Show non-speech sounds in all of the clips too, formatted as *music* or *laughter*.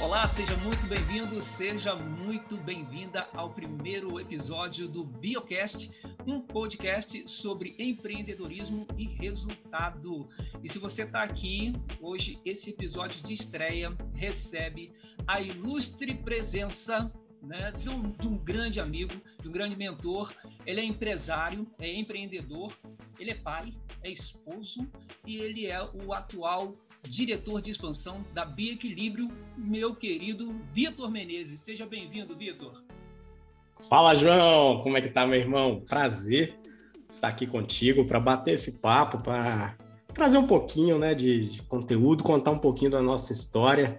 Olá, seja muito bem-vindo, seja muito bem-vinda ao primeiro episódio do Biocast, um podcast sobre empreendedorismo e resultado. E se você está aqui hoje, esse episódio de estreia recebe a ilustre presença né, de, um, de, um, grande amigo, de um grande mentor. Ele é empresário, é empreendedor, ele é pai, é esposo e ele é o atual diretor de expansão da Bioequilíbrio, meu querido Vitor Menezes. Seja bem-vindo, Vitor. Fala, João. Como é que tá, meu irmão? Prazer estar aqui contigo para bater esse papo, para trazer um pouquinho né, de, de, conteúdo, contar um pouquinho da nossa história.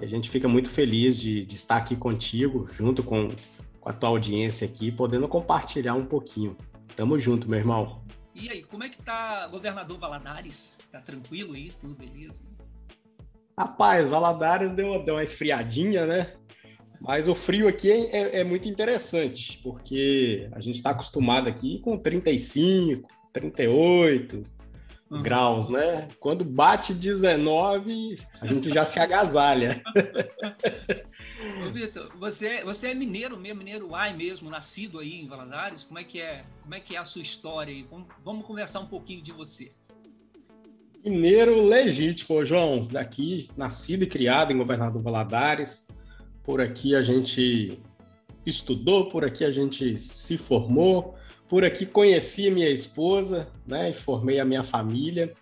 a gente fica muito feliz de, de estar aqui contigo, junto com, com a tua audiência aqui, podendo compartilhar um pouquinho. Tamo junto, meu irmão. E aí, como é que tá governador Valadares? Tá tranquilo aí? Tudo beleza? Rapaz, Valadares deu, deu uma esfriadinha, né? Mas o frio aqui é, é, é muito interessante, porque a gente está acostumado aqui com 35, 38 uhum. graus, né? Quando bate 19, a gente já se agasalha. *laughs* Ô, Vitor, você, você é mineiro mesmo, mineiro ai mesmo, nascido aí em Valadares? Como é que é, como é, que é a sua história aí? Vamos, vamos conversar um pouquinho de você. Mineiro legítimo, João. Daqui, nascido e criado em Governador Valadares. Por aqui a gente estudou, por aqui a gente se formou, por aqui conheci minha esposa, né? E formei a minha família.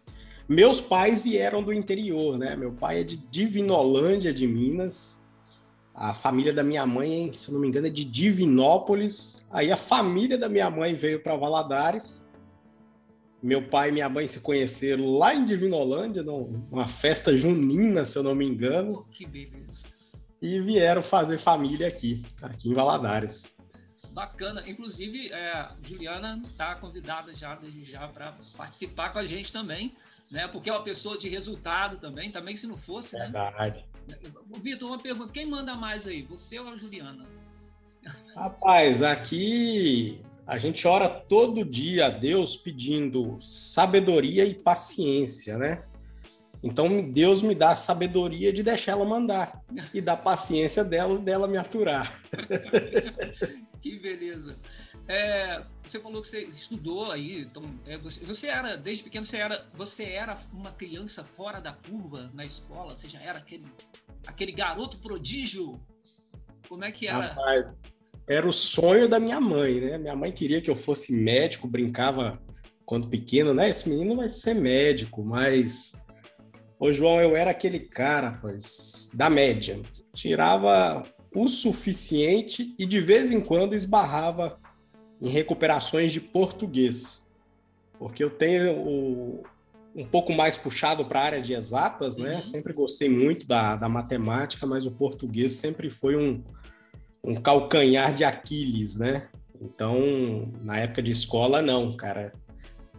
Meus pais vieram do interior, né? Meu pai é de Divinolândia, de Minas, a família da minha mãe, se eu não me engano, é de Divinópolis. Aí a família da minha mãe veio para Valadares. Meu pai e minha mãe se conheceram lá em Divinolândia, numa festa junina, se eu não me engano. Que beleza. E vieram fazer família aqui, aqui em Valadares. Bacana. Inclusive, é, Juliana está convidada já, já para participar com a gente também né? Porque é uma pessoa de resultado também, também se não fosse, né? Verdade. né? Vitor, uma pergunta, quem manda mais aí, você ou a Juliana? Rapaz, aqui a gente ora todo dia a Deus pedindo sabedoria e paciência, né? Então Deus me dá a sabedoria de deixar ela mandar e dá paciência dela dela me aturar. *laughs* que beleza. É, você falou que você estudou aí, então é, você, você, era desde pequeno você era você era uma criança fora da curva na escola, você já era aquele aquele garoto prodígio. Como é que era? Rapaz, era o sonho da minha mãe, né? Minha mãe queria que eu fosse médico, brincava quando pequeno, né? Esse menino vai ser médico, mas Ô João, eu era aquele cara, pois, da média. Tirava o suficiente e de vez em quando esbarrava em recuperações de português, porque eu tenho o, um pouco mais puxado para a área de exatas, né? Uhum. Sempre gostei muito da, da matemática, mas o português sempre foi um, um calcanhar de Aquiles, né? Então, na época de escola, não, cara.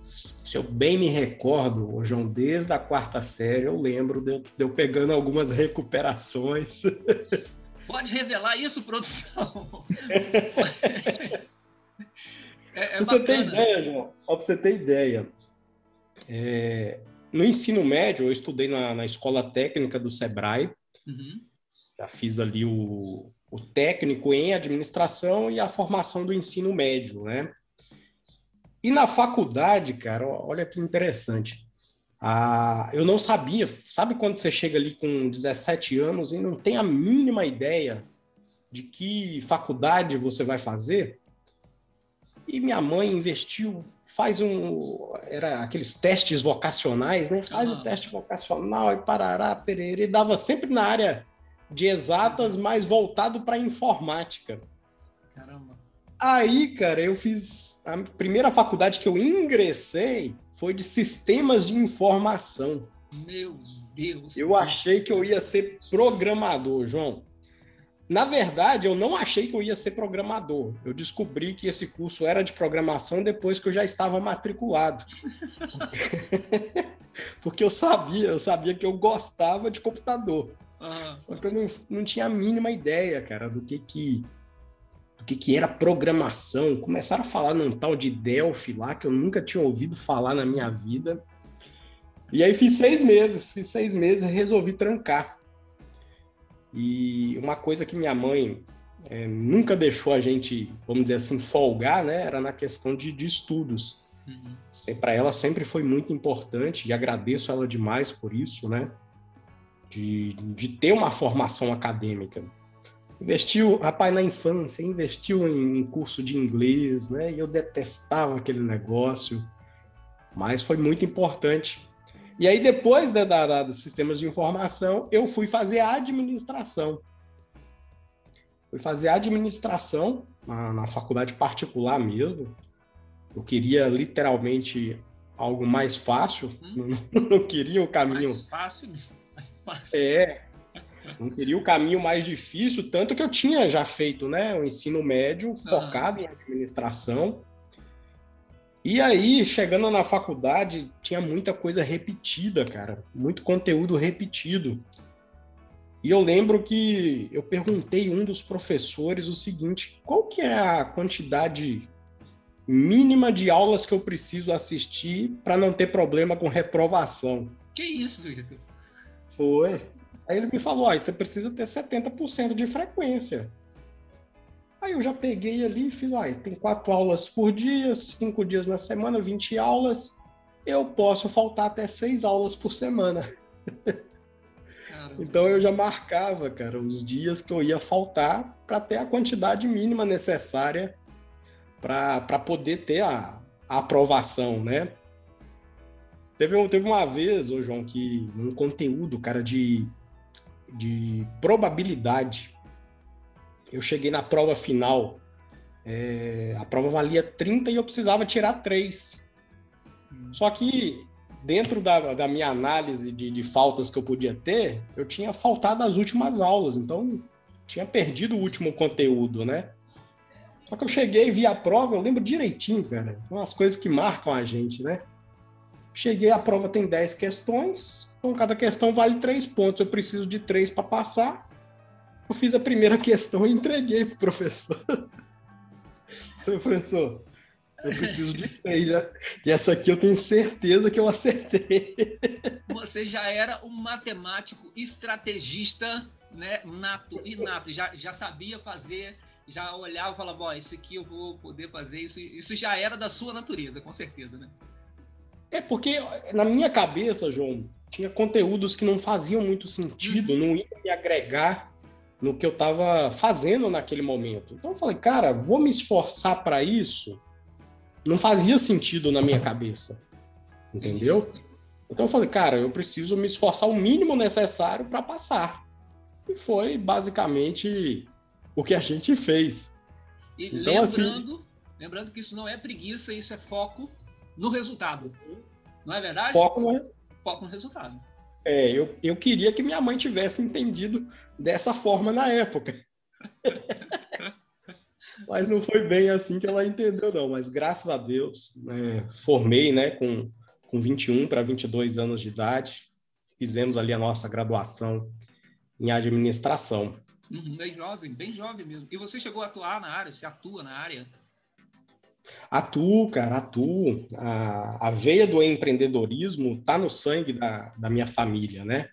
Se eu bem me recordo, João, desde a quarta série, eu lembro de eu, de eu pegando algumas recuperações. *laughs* Pode revelar isso, produção? *laughs* É, é pra você ter ideia, João, ó, pra você ter ideia, é, no ensino médio, eu estudei na, na escola técnica do Sebrae, uhum. já fiz ali o, o técnico em administração e a formação do ensino médio, né? E na faculdade, cara, olha que interessante. Ah, eu não sabia, sabe quando você chega ali com 17 anos e não tem a mínima ideia de que faculdade você vai fazer? E minha mãe investiu, faz um. Era aqueles testes vocacionais, né? Faz o um teste vocacional e parará, perere, e dava sempre na área de exatas, mas voltado para informática. Caramba. Aí, cara, eu fiz. A primeira faculdade que eu ingressei foi de sistemas de informação. Meu Deus. Eu achei que eu ia ser programador, João. Na verdade, eu não achei que eu ia ser programador. Eu descobri que esse curso era de programação depois que eu já estava matriculado. *laughs* Porque eu sabia, eu sabia que eu gostava de computador. Uhum. Só que eu não, não tinha a mínima ideia, cara, do que que, do que que era programação. Começaram a falar num tal de Delphi lá, que eu nunca tinha ouvido falar na minha vida. E aí fiz seis meses, fiz seis meses e resolvi trancar. E uma coisa que minha mãe é, nunca deixou a gente, vamos dizer assim, folgar, né? Era na questão de, de estudos. Uhum. Para ela sempre foi muito importante e agradeço ela demais por isso, né? De, de ter uma formação acadêmica. Investiu, rapaz, na infância, investiu em, em curso de inglês, né? E eu detestava aquele negócio, mas foi muito importante. E aí, depois da, da, da, dos sistemas de informação, eu fui fazer a administração. Fui fazer administração na, na faculdade particular mesmo. Eu queria literalmente algo mais fácil, hum? *laughs* não, não, queria o caminho. Mais fácil, *laughs* mais fácil. É, não queria o caminho mais difícil, tanto que eu tinha já feito né, o ensino médio focado ah. em administração. E aí, chegando na faculdade, tinha muita coisa repetida, cara, muito conteúdo repetido. E eu lembro que eu perguntei um dos professores o seguinte: qual que é a quantidade mínima de aulas que eu preciso assistir para não ter problema com reprovação? Que isso, Vitor? Foi. Aí ele me falou: ah, você precisa ter 70% de frequência. Aí eu já peguei ali e fiz: ah, tem quatro aulas por dia, cinco dias na semana, 20 aulas. Eu posso faltar até seis aulas por semana. Então eu já marcava, cara, os dias que eu ia faltar para ter a quantidade mínima necessária para poder ter a, a, aprovação, né? Teve, teve uma vez, ô João, que um conteúdo, cara, de, de probabilidade. Eu cheguei na prova final, é, a prova valia 30 e eu precisava tirar 3. Só que dentro da, da minha análise de, de, faltas que eu podia ter, eu tinha faltado as últimas aulas, então tinha perdido o último conteúdo, né? Só que eu cheguei, vi a prova, eu lembro direitinho, cara. São as coisas que marcam a gente, né? Cheguei, a prova tem 10 questões, então cada questão vale 3 pontos. Eu preciso de 3 para passar. Eu fiz a primeira questão e entreguei pro professor. Falei, professor, eu preciso de *laughs* três. Né? E essa aqui eu tenho certeza que eu acertei. Você já era um matemático estrategista, né? Nato, inato. Já, já sabia fazer, já olhava e falava, bom, isso aqui eu vou poder fazer. Isso, isso já era da sua natureza, com certeza, né? É porque na minha cabeça, João, tinha conteúdos que não faziam muito sentido, uhum. não iam me agregar no que eu estava fazendo naquele momento. Então eu falei, cara, vou me esforçar para isso não fazia sentido na minha cabeça. Entendeu? Então eu falei, cara, eu preciso me esforçar o mínimo necessário para passar. E foi basicamente o que a gente fez. E então, lembrando, assim, lembrando que isso não é preguiça, isso é foco no resultado. Sim. Não é verdade? Foco no, foco no resultado. É, eu, eu queria que minha mãe tivesse entendido dessa forma na época. *laughs* Mas não foi bem assim que ela entendeu, não. Mas graças a Deus, né, formei né, com, com 21 para 22 anos de idade, fizemos ali a nossa graduação em administração. Uhum, bem jovem, bem jovem mesmo. E você chegou a atuar na área? Você atua na área? Atuo, cara, atuo. A, a veia do empreendedorismo tá no sangue da, da minha família, né?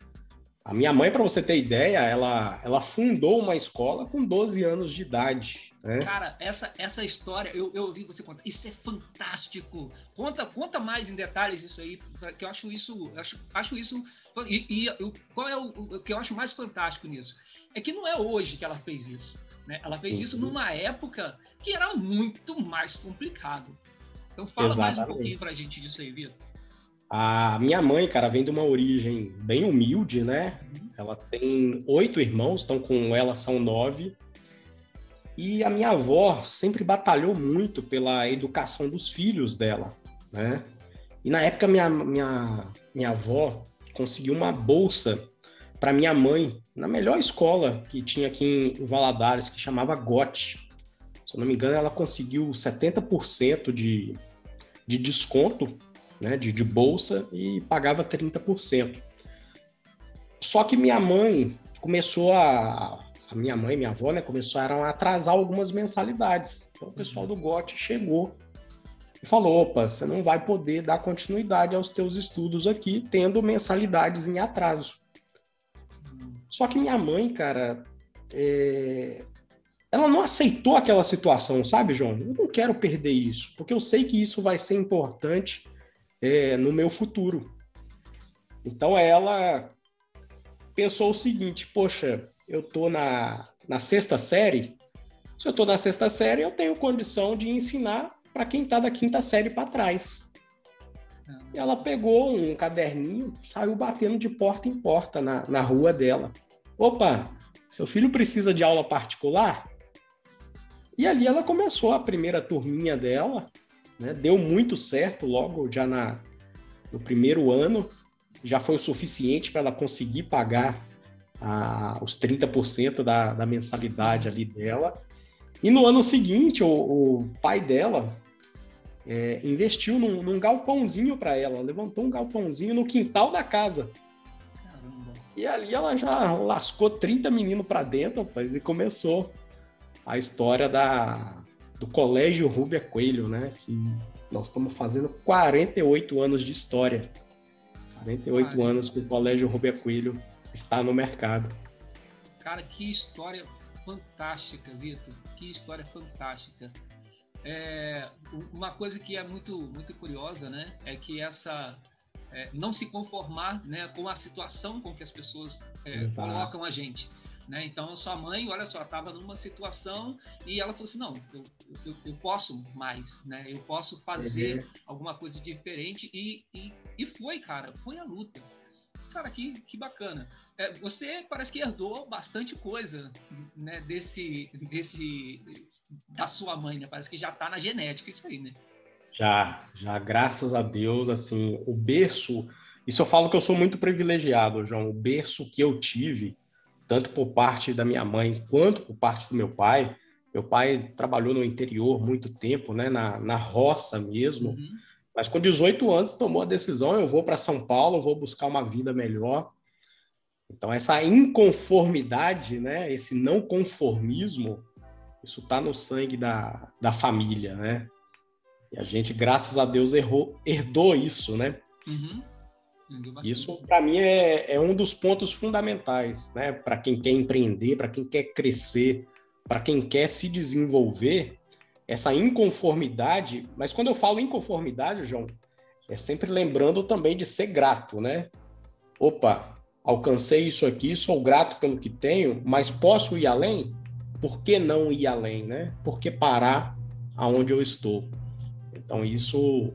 A minha mãe, para você ter ideia, ela, ela fundou uma escola com 12 anos de idade. É. Cara, essa, essa história, eu, eu ouvi você contar, isso é fantástico. Conta, conta mais em detalhes isso aí, que eu acho isso, acho, acho isso. E, e qual é o, o, que eu acho mais fantástico nisso? É que não é hoje que ela fez isso. Né? Ela fez Sim. isso numa época que era muito mais complicado. Então fala Exatamente. mais um pouquinho pra gente disso aí, Vitor. A minha mãe, cara, vem de uma origem bem humilde, né? Ela tem oito irmãos, então com ela são nove. E a minha avó sempre batalhou muito pela educação dos filhos dela, né? E na época minha, minha, minha avó conseguiu uma bolsa para minha mãe na melhor escola que tinha aqui em Valadares, que chamava GOT. Se eu não me engano, ela conseguiu 70% de, de desconto né, de, de bolsa e pagava 30%. Só que minha mãe começou a, a minha mãe e minha avó, né, começaram a atrasar algumas mensalidades. Então o pessoal do GOT chegou e falou: opa, você não vai poder dar continuidade aos teus estudos aqui, tendo mensalidades em atraso. Só que minha mãe, cara, é... ela não aceitou aquela situação, sabe, João? Eu não quero perder isso, porque eu sei que isso vai ser importante é, no meu futuro. Então ela pensou o seguinte: poxa, eu tô na, na sexta série. Se eu tô na sexta série, eu tenho condição de ensinar para quem tá da quinta série para trás. E ela pegou um caderninho, saiu batendo de porta em porta na, na rua dela. Opa, seu filho precisa de aula particular? E ali ela começou a primeira turminha dela, né? deu muito certo logo já na, no primeiro ano, já foi o suficiente para ela conseguir pagar a, os 30% da, da mensalidade ali dela. E no ano seguinte, o, o pai dela é, investiu num, num galpãozinho para ela, levantou um galpãozinho no quintal da casa. Caramba. E ali ela já lascou 30 meninos para dentro, rapaz, e começou a história da, do Colégio Rúbia Coelho, né? Que nós estamos fazendo 48 anos de história. 48 anos que o Colégio Rubia Coelho está no mercado. Cara, que história fantástica, Vitor. Que história fantástica. É, uma coisa que é muito, muito curiosa, né? É que essa é, não se conformar né, com a situação com que as pessoas é, colocam a gente. Né? Então, sua mãe, olha só, estava numa situação e ela falou assim: não, eu, eu, eu posso mais, né? eu posso fazer uhum. alguma coisa diferente. E, e, e, foi, cara, foi a luta. Cara, que, que bacana. É, você parece que herdou bastante coisa né, desse, desse, da sua mãe, né? Parece que já está na genética isso aí, né? Já, já, graças a Deus, assim, o berço. Isso eu falo que eu sou muito privilegiado, João. O berço que eu tive tanto por parte da minha mãe quanto por parte do meu pai. Meu pai trabalhou no interior muito tempo, né, na, na roça mesmo. Uhum. Mas com 18 anos tomou a decisão, eu vou para São Paulo, vou buscar uma vida melhor. Então essa inconformidade, né, esse não conformismo, isso está no sangue da, da família, né? E a gente, graças a Deus, errou, herdou isso, né? Uhum. Isso, para mim, é, é, um dos pontos fundamentais, né? Para quem quer empreender, para quem quer crescer, para quem quer se desenvolver, essa inconformidade. Mas quando eu falo inconformidade, João, é sempre lembrando também de ser grato, né? Opa, alcancei isso aqui, sou grato pelo que tenho, mas posso ir além? Por que não ir além, né? Por que parar aonde eu estou? Então, isso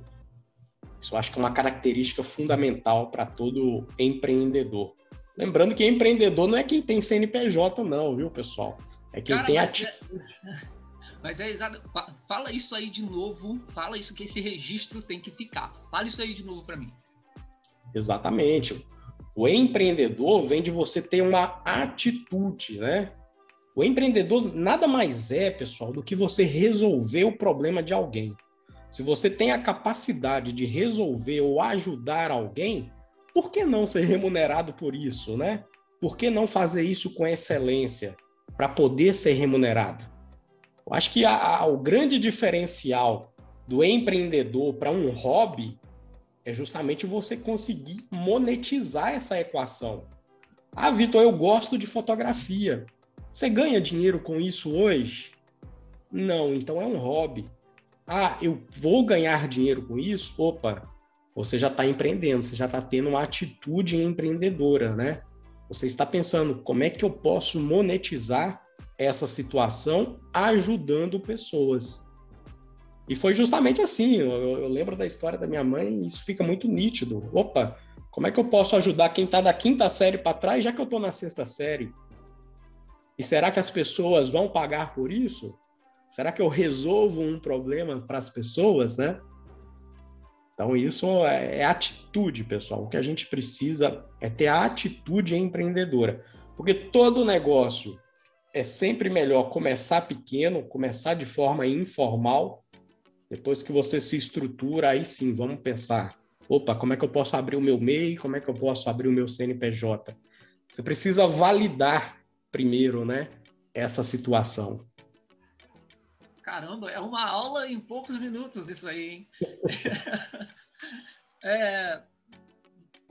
isso eu acho que é uma característica fundamental para todo empreendedor. Lembrando que empreendedor não é quem tem CNPJ, não, viu, pessoal? É quem Cara, tem atitude. É... *laughs* Mas é exato. Fala isso aí de novo. Fala isso que esse registro tem que ficar. Fala isso aí de novo para mim. Exatamente. O empreendedor vem de você ter uma atitude, né? O empreendedor nada mais é, pessoal, do que você resolver o problema de alguém. Se você tem a capacidade de resolver ou ajudar alguém, por que não ser remunerado por isso, né? Por que não fazer isso com excelência para poder ser remunerado? Eu acho que a, a, o grande diferencial do empreendedor para um hobby é justamente você conseguir monetizar essa equação. Ah, Vitor, eu gosto de fotografia. Você ganha dinheiro com isso hoje? Não, então é um hobby ah, eu vou ganhar dinheiro com isso? Opa, você já está empreendendo, você já está tendo uma atitude empreendedora, né? Você está pensando como é que eu posso monetizar essa situação ajudando pessoas. E foi justamente assim. Eu, eu, lembro da história da minha mãe e isso fica muito nítido. Opa, como é que eu posso ajudar quem está da quinta série para trás, já que eu estou na sexta série? E será que as pessoas vão pagar por isso? Será que eu resolvo um problema para as pessoas, né? Então, isso é, é atitude, pessoal. O que a gente precisa é ter a atitude empreendedora. Porque todo negócio é sempre melhor começar pequeno, começar de forma informal. Depois que você se estrutura, aí sim, vamos pensar. Opa, como é que eu posso abrir o meu MEI? Como é que eu posso abrir o meu CNPJ? Você precisa validar primeiro, né, essa situação. Caramba, é uma aula em poucos minutos isso aí, hein? *laughs* é,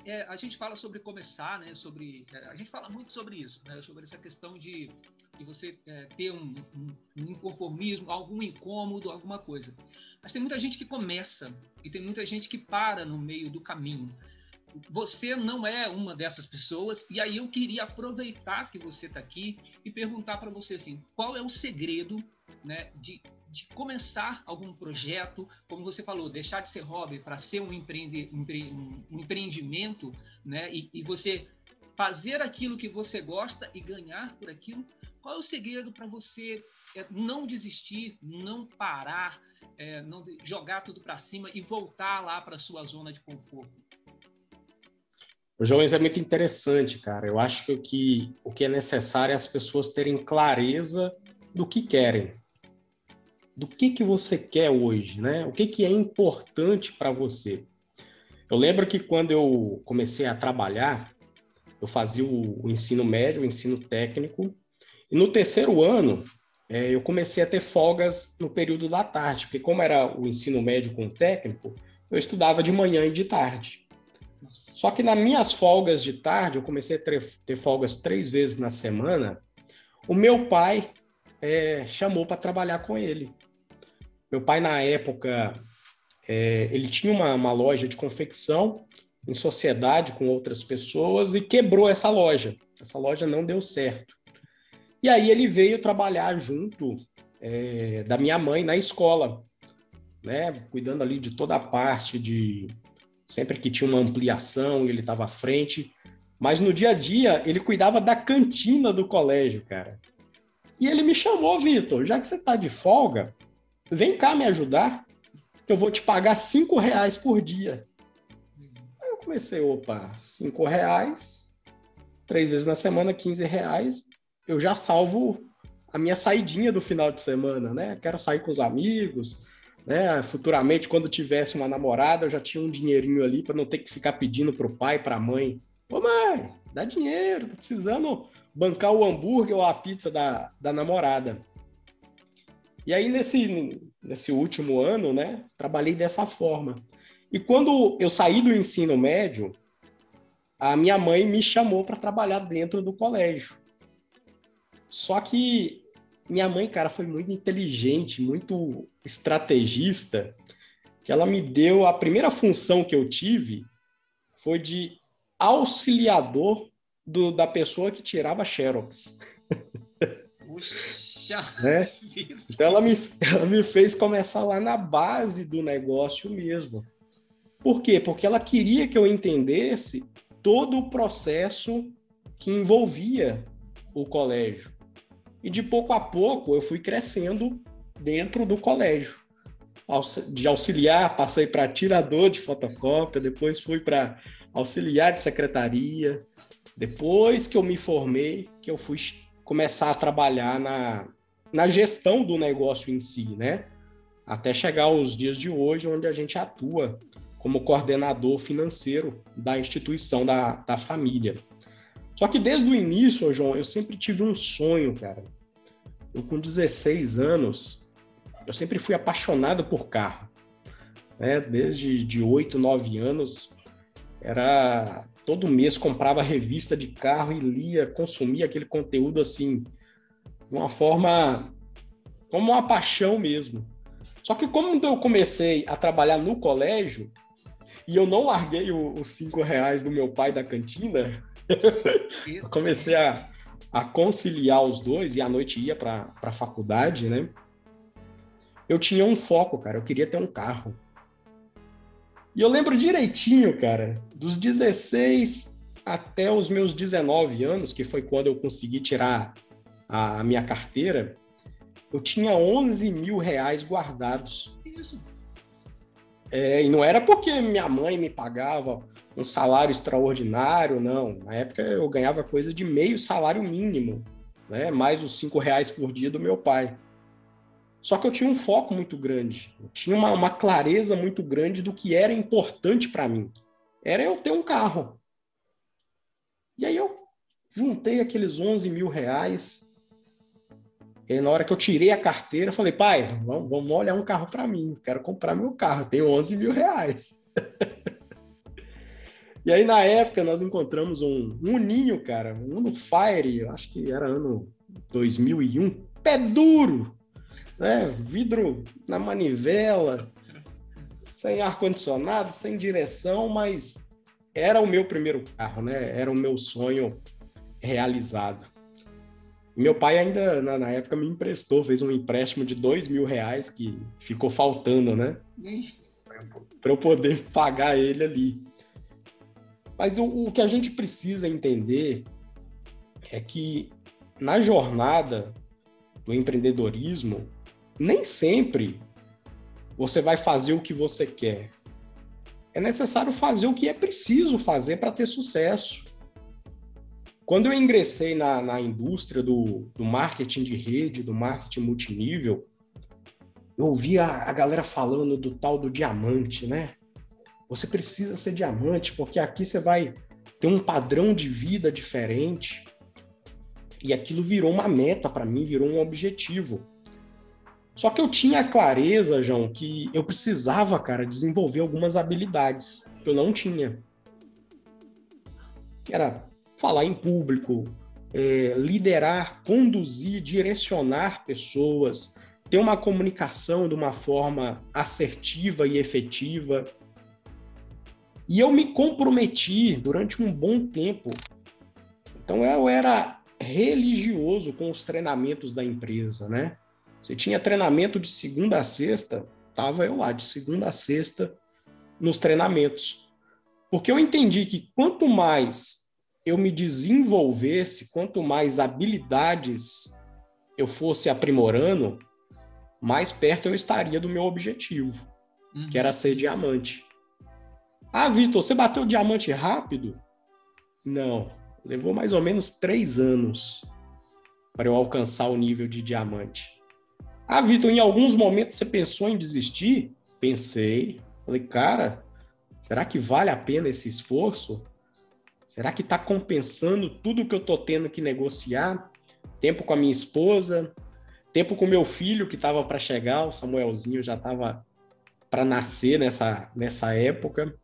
é, a gente fala sobre começar, né? Sobre é, a gente fala muito sobre isso, né? Sobre essa questão de, de você é, ter um, um, um, inconformismo, algum incômodo, alguma coisa. Mas tem muita gente que começa e tem muita gente que para no meio do caminho. Você não é uma dessas pessoas e aí eu queria aproveitar que você está aqui e perguntar para você assim, qual é o segredo, né, de de começar algum projeto, como você falou, deixar de ser hobby para ser um, empreende, um empreendimento, né? E, e, você fazer aquilo que você gosta e ganhar por aquilo. Qual é o segredo para você é, não desistir, não parar, é, não jogar tudo para cima e voltar lá para sua zona de conforto? O isso é muito interessante, cara. Eu acho que o que, o que é necessário é as pessoas terem clareza do que querem do que, que você quer hoje, né? O que, que é importante para você. Eu lembro que quando eu comecei a trabalhar, eu fazia o, o ensino médio, o ensino técnico, e no terceiro ano é, eu comecei a ter folgas no período da tarde, porque como era o ensino médio com o técnico, eu estudava de manhã e de tarde. Só que nas minhas folgas de tarde, eu comecei a ter, folgas três vezes na semana, o meu pai é, chamou para trabalhar com ele. Meu pai, na época, é, ele tinha uma, uma loja de confecção em sociedade com outras pessoas e quebrou essa loja. Essa loja não deu certo. E aí ele veio trabalhar junto é, da minha mãe na escola, né? Cuidando ali de toda a parte de sempre que tinha uma ampliação, ele estava à frente. Mas no dia a dia ele cuidava da cantina do colégio, cara. E ele me chamou, Vitor, já que você está de folga, vem cá me ajudar, que eu vou te pagar cinco reais por dia. Aí eu comecei, opa, cinco reais, três vezes na semana, 15 reais, eu já salvo a minha saidinha do final de semana, né? Quero sair com os amigos, né? Futuramente, quando tivesse uma namorada, eu já tinha um dinheirinho ali para não ter que ficar pedindo pro pai, pra mãe. Ô mãe, dá dinheiro, tô precisando bancar o hambúrguer ou a pizza da, da namorada. E aí, nesse, nesse último ano, né, trabalhei dessa forma. E quando eu saí do ensino médio, a minha mãe me chamou para trabalhar dentro do colégio. Só que minha mãe, cara, foi muito inteligente, muito estrategista, que ela me deu a primeira função que eu tive foi de auxiliador do, da pessoa que tirava xerox. Puxa. *laughs* Né? Então ela me, ela me fez começar lá na base do negócio mesmo. Por quê? Porque ela queria que eu entendesse todo o processo que envolvia o colégio. E de pouco a pouco eu fui crescendo dentro do colégio. De auxiliar, passei para tirador de fotocópia, depois fui para auxiliar de secretaria. Depois que eu me formei, que eu fui começar a trabalhar na, na gestão do negócio em si, né? Até chegar aos dias de hoje, onde a gente atua como coordenador financeiro da instituição da, da família. Só que desde o início, João, eu sempre tive um sonho, cara. Eu, com 16 anos, eu sempre fui apaixonado por carro. Né? Desde de 8, 9 anos, era todo mês comprava revista de carro e lia, consumia aquele conteúdo assim de uma forma como uma paixão mesmo. Só que como eu comecei a trabalhar no colégio e eu não larguei os cinco reais do meu pai da cantina, eu comecei a, a conciliar os dois e à noite ia para a faculdade, né? Eu tinha um foco, cara. Eu queria ter um carro. E eu lembro direitinho, cara, dos 16 até os meus 19 anos, que foi quando eu consegui tirar a minha carteira, eu tinha 11 mil reais guardados. Isso. É, e não era porque minha mãe me pagava um salário extraordinário, não. Na época eu ganhava coisa de meio salário mínimo, né? mais os cinco reais por dia do meu pai. Só que eu tinha um foco muito grande, eu tinha uma, uma clareza muito grande do que era importante para mim. Era eu ter um carro. E aí eu juntei aqueles 11 mil reais, e na hora que eu tirei a carteira, falei, pai, vamos, vamos olhar um carro para mim. Quero comprar meu carro, tenho 11 mil reais. *laughs* E aí, na época, nós encontramos um, um Uninho, cara, um Uno Fire, acho que era ano 2001, pé duro, né? Vidro na manivela, sem ar-condicionado, sem direção, mas era o meu primeiro carro, né? Era o meu sonho realizado. Meu pai ainda, na, na época, me emprestou, fez um empréstimo de dois mil reais que ficou faltando, né? Para eu poder pagar ele ali. Mas o, o que a gente precisa entender é que na jornada do empreendedorismo, nem sempre você vai fazer o que você quer. É necessário fazer o que é preciso fazer para ter sucesso. Quando eu ingressei na, na indústria do, do marketing de rede, do marketing multinível, eu ouvia a galera falando do tal do diamante, né? Você precisa ser diamante, porque aqui você vai ter um padrão de vida diferente. E aquilo virou uma meta para mim, virou um objetivo. Só que eu tinha clareza, João, que eu precisava, cara, desenvolver algumas habilidades que eu não tinha. Era falar em público, é, liderar, conduzir, direcionar pessoas, ter uma comunicação de uma forma assertiva e efetiva. E eu me comprometi durante um bom tempo. Então eu era religioso com os treinamentos da empresa, né? Você tinha treinamento de segunda a sexta, tava eu lá de segunda a sexta nos treinamentos. Porque eu entendi que quanto mais eu me desenvolvesse, quanto mais habilidades eu fosse aprimorando, mais perto eu estaria do meu objetivo, uhum. que era ser diamante. Ah, Vitor, você bateu diamante rápido? Não, levou mais ou menos três anos para eu alcançar o nível de diamante. Ah, Vitor, em alguns momentos você pensou em desistir? Pensei. Falei, cara, será que vale a pena esse esforço? Será que está compensando tudo que eu estou tendo que negociar? Tempo com a minha esposa, tempo com meu filho que estava para chegar, o Samuelzinho já estava para nascer nessa, nessa época.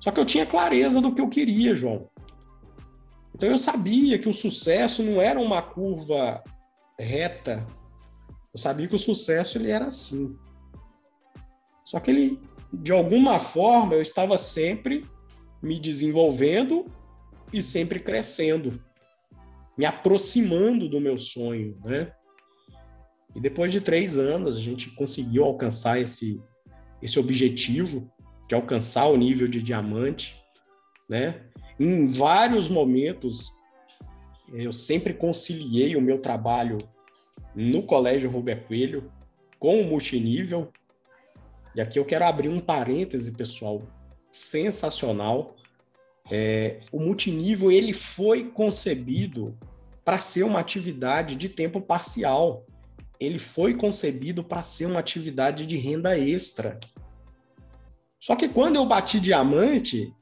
Só que eu tinha clareza do que eu queria, João. Então eu sabia que o sucesso não era uma curva reta. Eu sabia que o sucesso ele era assim. Só que ele, de alguma forma, eu estava sempre me desenvolvendo e sempre crescendo, me aproximando do meu sonho, né? E depois de três anos, a gente conseguiu alcançar esse, esse objetivo, de alcançar o nível de diamante, né? Em vários momentos, eu sempre conciliei o meu trabalho no Colégio Roberto Coelho com o multinível. E aqui eu quero abrir um parêntese, pessoal, sensacional. É, o multinível ele foi concebido para ser uma atividade de tempo parcial. Ele foi concebido para ser uma atividade de renda extra. Só que quando eu bati diamante,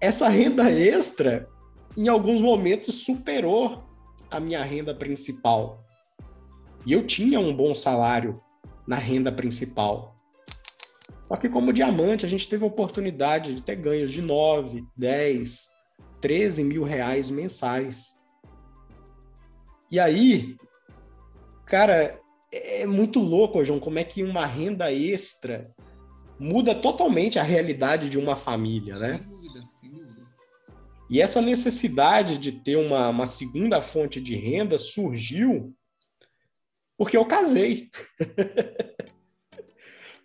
essa renda extra, em alguns momentos, superou a minha renda principal. E eu tinha um bom salário na renda principal. Só que como diamante, a gente teve a oportunidade de ter ganhos de 9, 10, 13 mil reais mensais. E aí, cara, é muito louco, João, como é que uma renda extra muda totalmente a realidade de uma família, né? Sem dúvida, sem dúvida. E essa necessidade de ter uma, uma segunda fonte de renda surgiu porque eu casei. *laughs*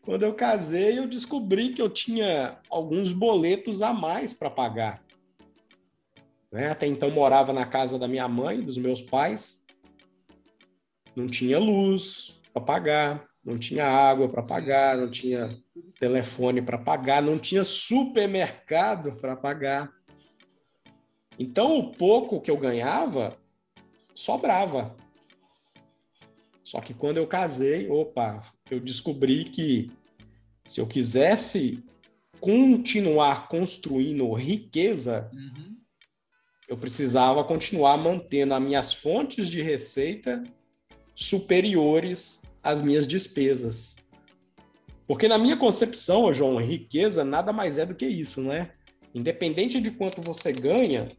Quando eu casei, eu descobri que eu tinha alguns boletos a mais para pagar. Né? Até então morava na casa da minha mãe, dos meus pais. Não tinha luz para pagar, não tinha água para pagar, não tinha telefone para pagar, não tinha supermercado para pagar. Então, o pouco que eu ganhava sobrava. Só que quando eu casei, opa, eu descobri que se eu quisesse continuar construindo riqueza, uhum. eu precisava continuar mantendo as minhas fontes de receita superiores às minhas despesas. Porque na minha concepção, João, riqueza nada mais é do que isso, não é? Independente de quanto você ganha,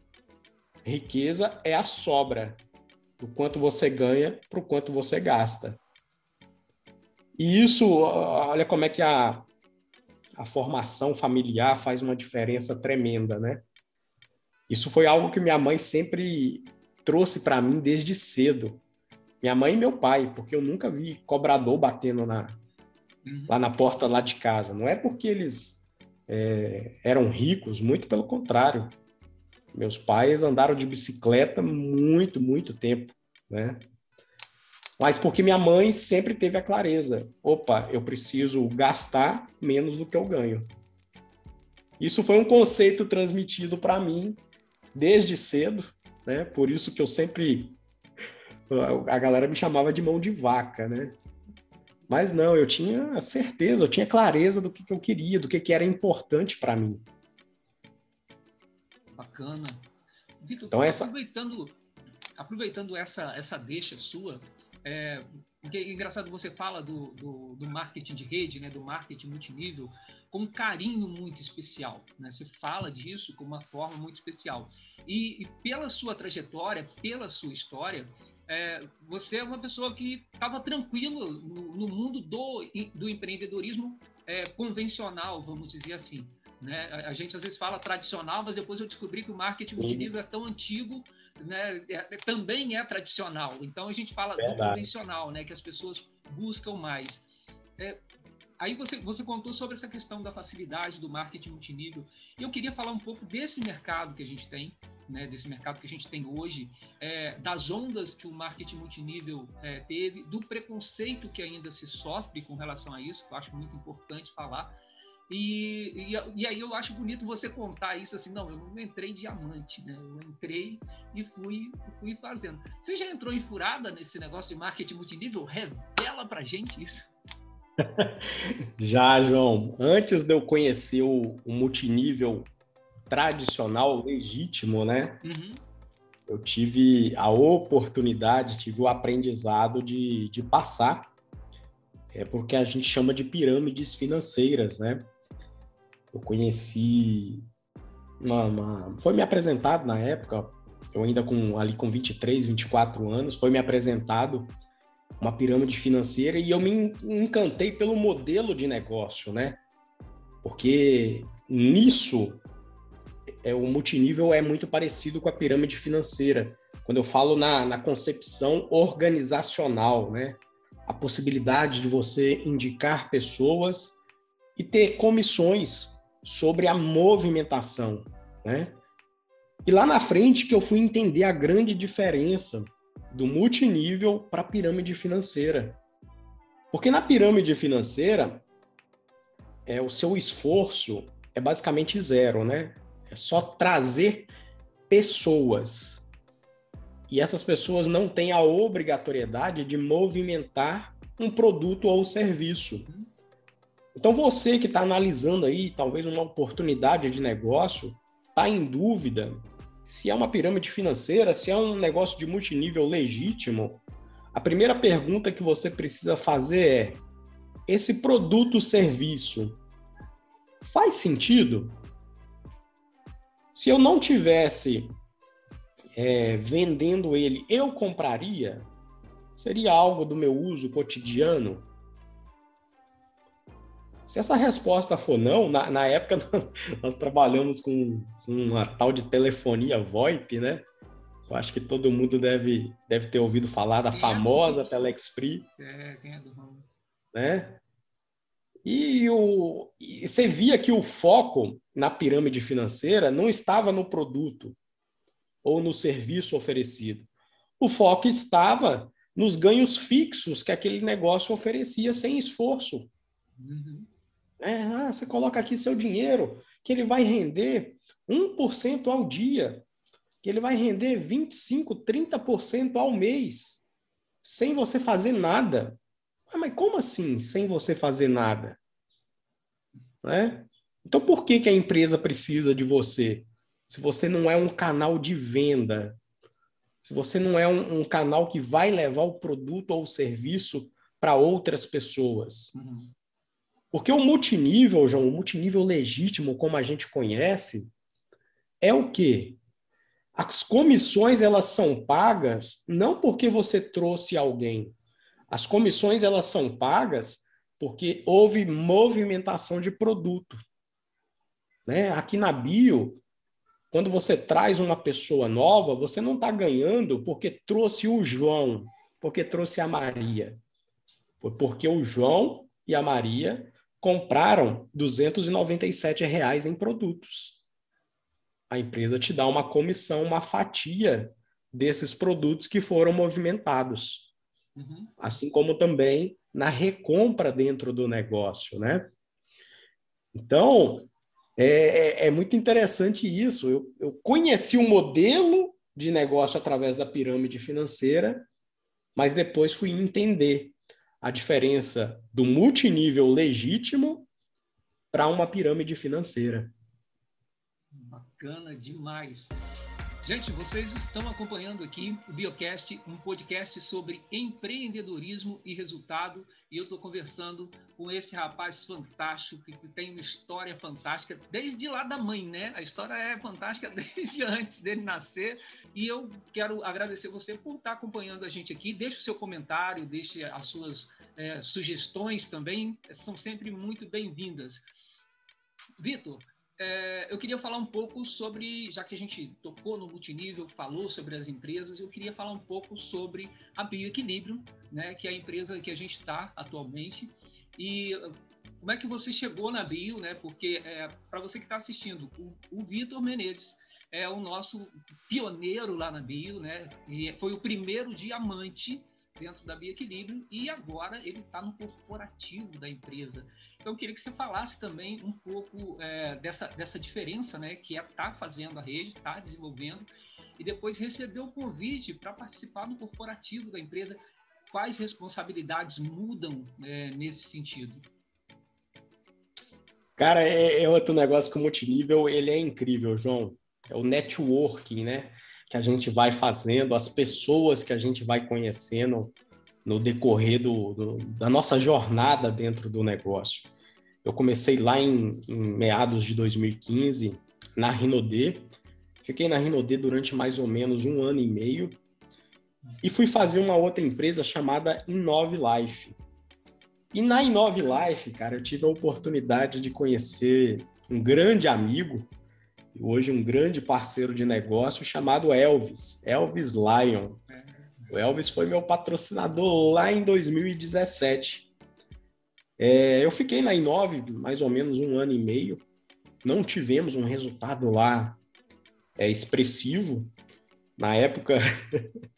riqueza é a sobra do quanto você ganha para o quanto você gasta. E isso, olha como é que a, a formação familiar faz uma diferença tremenda, né? Isso foi algo que minha mãe sempre trouxe para mim desde cedo. Minha mãe e meu pai, porque eu nunca vi cobrador batendo na, uhum. lá na porta lá de casa. Não é porque eles é, eram ricos, muito pelo contrário. Meus pais andaram de bicicleta muito, muito tempo, né? Mas porque minha mãe sempre teve a clareza: opa, eu preciso gastar menos do que eu ganho. Isso foi um conceito transmitido para mim desde cedo, né? Por isso que eu sempre a galera me chamava de mão de vaca, né? Mas não, eu tinha certeza, eu tinha clareza do que, que eu queria, do que, que era importante para mim. Bacana. Vitor, então, essa... aproveitando, aproveitando essa, essa deixa sua, é, é engraçado, você fala do, do, do, marketing de rede, né, do marketing multinível, com um carinho muito especial. Né? Você fala disso com uma forma muito especial. E, e pela sua trajetória, pela sua história, é, você é uma pessoa que estava tranquilo no, no, mundo do, do empreendedorismo é, convencional, vamos dizer assim. Né? A, a, gente às vezes fala tradicional, mas depois eu descobri que o marketing multinível é tão antigo, né? É, é, também é tradicional. Então a gente fala Verdade. do convencional, né? que as pessoas buscam mais. É, aí você, você contou sobre essa questão da facilidade do marketing multinível. E eu queria falar um pouco desse mercado que a gente tem, né, desse mercado que a gente tem hoje, é, das ondas que o marketing multinível é, teve, do preconceito que ainda se sofre com relação a isso, que eu acho muito importante falar. E, e, e, aí eu acho bonito você contar isso assim, não, eu não entrei diamante, né? Eu entrei e fui, fui fazendo. Você já entrou em furada nesse negócio de marketing multinível? Revela pra gente isso. *laughs* já, João. Antes de eu conhecer o, o multinível tradicional, legítimo, né? Uhum. Eu tive a oportunidade, tive o aprendizado de, de passar, é porque a gente chama de pirâmides financeiras, né? Eu conheci, uma, uma, foi me apresentado na época, eu ainda com ali com 23, 24 anos, foi me apresentado uma pirâmide financeira e eu me encantei pelo modelo de negócio, né? Porque nisso é, o multinível é muito parecido com a pirâmide financeira. Quando eu falo na, na concepção organizacional, né? A possibilidade de você indicar pessoas e ter comissões sobre a movimentação, né? E lá na frente que eu fui entender a grande diferença do multinível para a pirâmide financeira. Porque na pirâmide financeira, é o seu esforço é basicamente zero, né? É só trazer pessoas. E essas pessoas não têm a obrigatoriedade de movimentar um produto ou serviço. Então você que está analisando aí talvez uma oportunidade de negócio, está em dúvida se é uma pirâmide financeira, se é um negócio de multinível legítimo, a primeira pergunta que você precisa fazer é: esse produto serviço faz sentido? Se eu não tivesse é, vendendo ele, eu compraria? Seria algo do meu uso cotidiano? Se essa resposta for não, na, na época *laughs* nós trabalhamos com, uma tal de telefonia VoIP, né? Eu acho que todo mundo deve, deve ter ouvido falar da quem famosa é Telex Free. É, quem é do ramo? Né? E, o, e você via que o foco na pirâmide financeira não estava no produto ou no serviço oferecido. O foco estava nos ganhos fixos que aquele negócio oferecia sem esforço. Uhum. É, ah, você coloca aqui seu dinheiro, que ele vai render 1% ao dia, que ele vai render 25%, 30% ao mês, sem você fazer nada. Ah, mas como assim, sem você fazer nada? Né? Então, por que, que a empresa precisa de você? Se você não é um canal de venda, se você não é um, um canal que vai levar o produto ou o serviço para outras pessoas. Uhum. Porque o multinível, João, o multinível legítimo, como a gente conhece, é o quê? As comissões elas são pagas não porque você trouxe alguém. As comissões elas são pagas porque houve movimentação de produto. Né? Aqui na bio, quando você traz uma pessoa nova, você não está ganhando porque trouxe o João, porque trouxe a Maria. Foi porque o João e a Maria compraram 297 reais em produtos a empresa te dá uma comissão, uma fatia desses produtos que foram movimentados. Uhum. Assim como também na recompra dentro do negócio, né? Então, é, é, é muito interessante isso. Eu, eu conheci o modelo de negócio através da pirâmide financeira, mas depois fui entender a diferença do multinível legítimo para uma pirâmide financeira. Bacana demais. Gente, vocês estão acompanhando aqui o Biocast, um podcast sobre empreendedorismo e resultado. E eu estou conversando com esse rapaz fantástico, que tem uma história fantástica, desde lá da mãe, né? A história é fantástica *laughs* desde antes dele nascer. E eu quero agradecer você por estar acompanhando a gente aqui. Deixe o seu comentário, deixe as suas é, sugestões também, são sempre muito bem-vindas. Vitor, é, eu queria falar um pouco sobre, já que a gente tocou no multinível, falou sobre as empresas, eu queria falar um pouco sobre a Bioequilíbrio, né, que é a empresa que a gente está atualmente. E como é que você chegou na Bio, né? Porque é, para você que está assistindo, o, o Vitor Menezes é o nosso pioneiro lá na Bio, né? E foi o primeiro diamante dentro da Bioequilíbrio e agora ele está no corporativo da empresa. Então, eu queria que você falasse também um pouco é, dessa, dessa diferença, né, que é estar tá fazendo a rede, estar tá desenvolvendo, e depois receber o convite para participar do corporativo da empresa. Quais responsabilidades mudam é, nesse sentido? Cara, é, é, outro negócio que o multinível ele é incrível, João. É o networking, né? Que a gente vai fazendo, as pessoas que a gente vai conhecendo no decorrer do, do da nossa jornada dentro do negócio. Eu comecei lá em, em meados de 2015 na Rinodê. Fiquei na Rinodê durante mais ou menos um ano e meio e fui fazer uma outra empresa chamada Inove Life. E na Inove Life, cara, eu tive a oportunidade de conhecer um grande amigo, hoje um grande parceiro de negócio chamado Elvis, Elvis Lion. O Elvis foi meu patrocinador lá em 2017. É, eu fiquei na Inove mais ou menos um ano e meio. Não tivemos um resultado lá é, expressivo. Na época,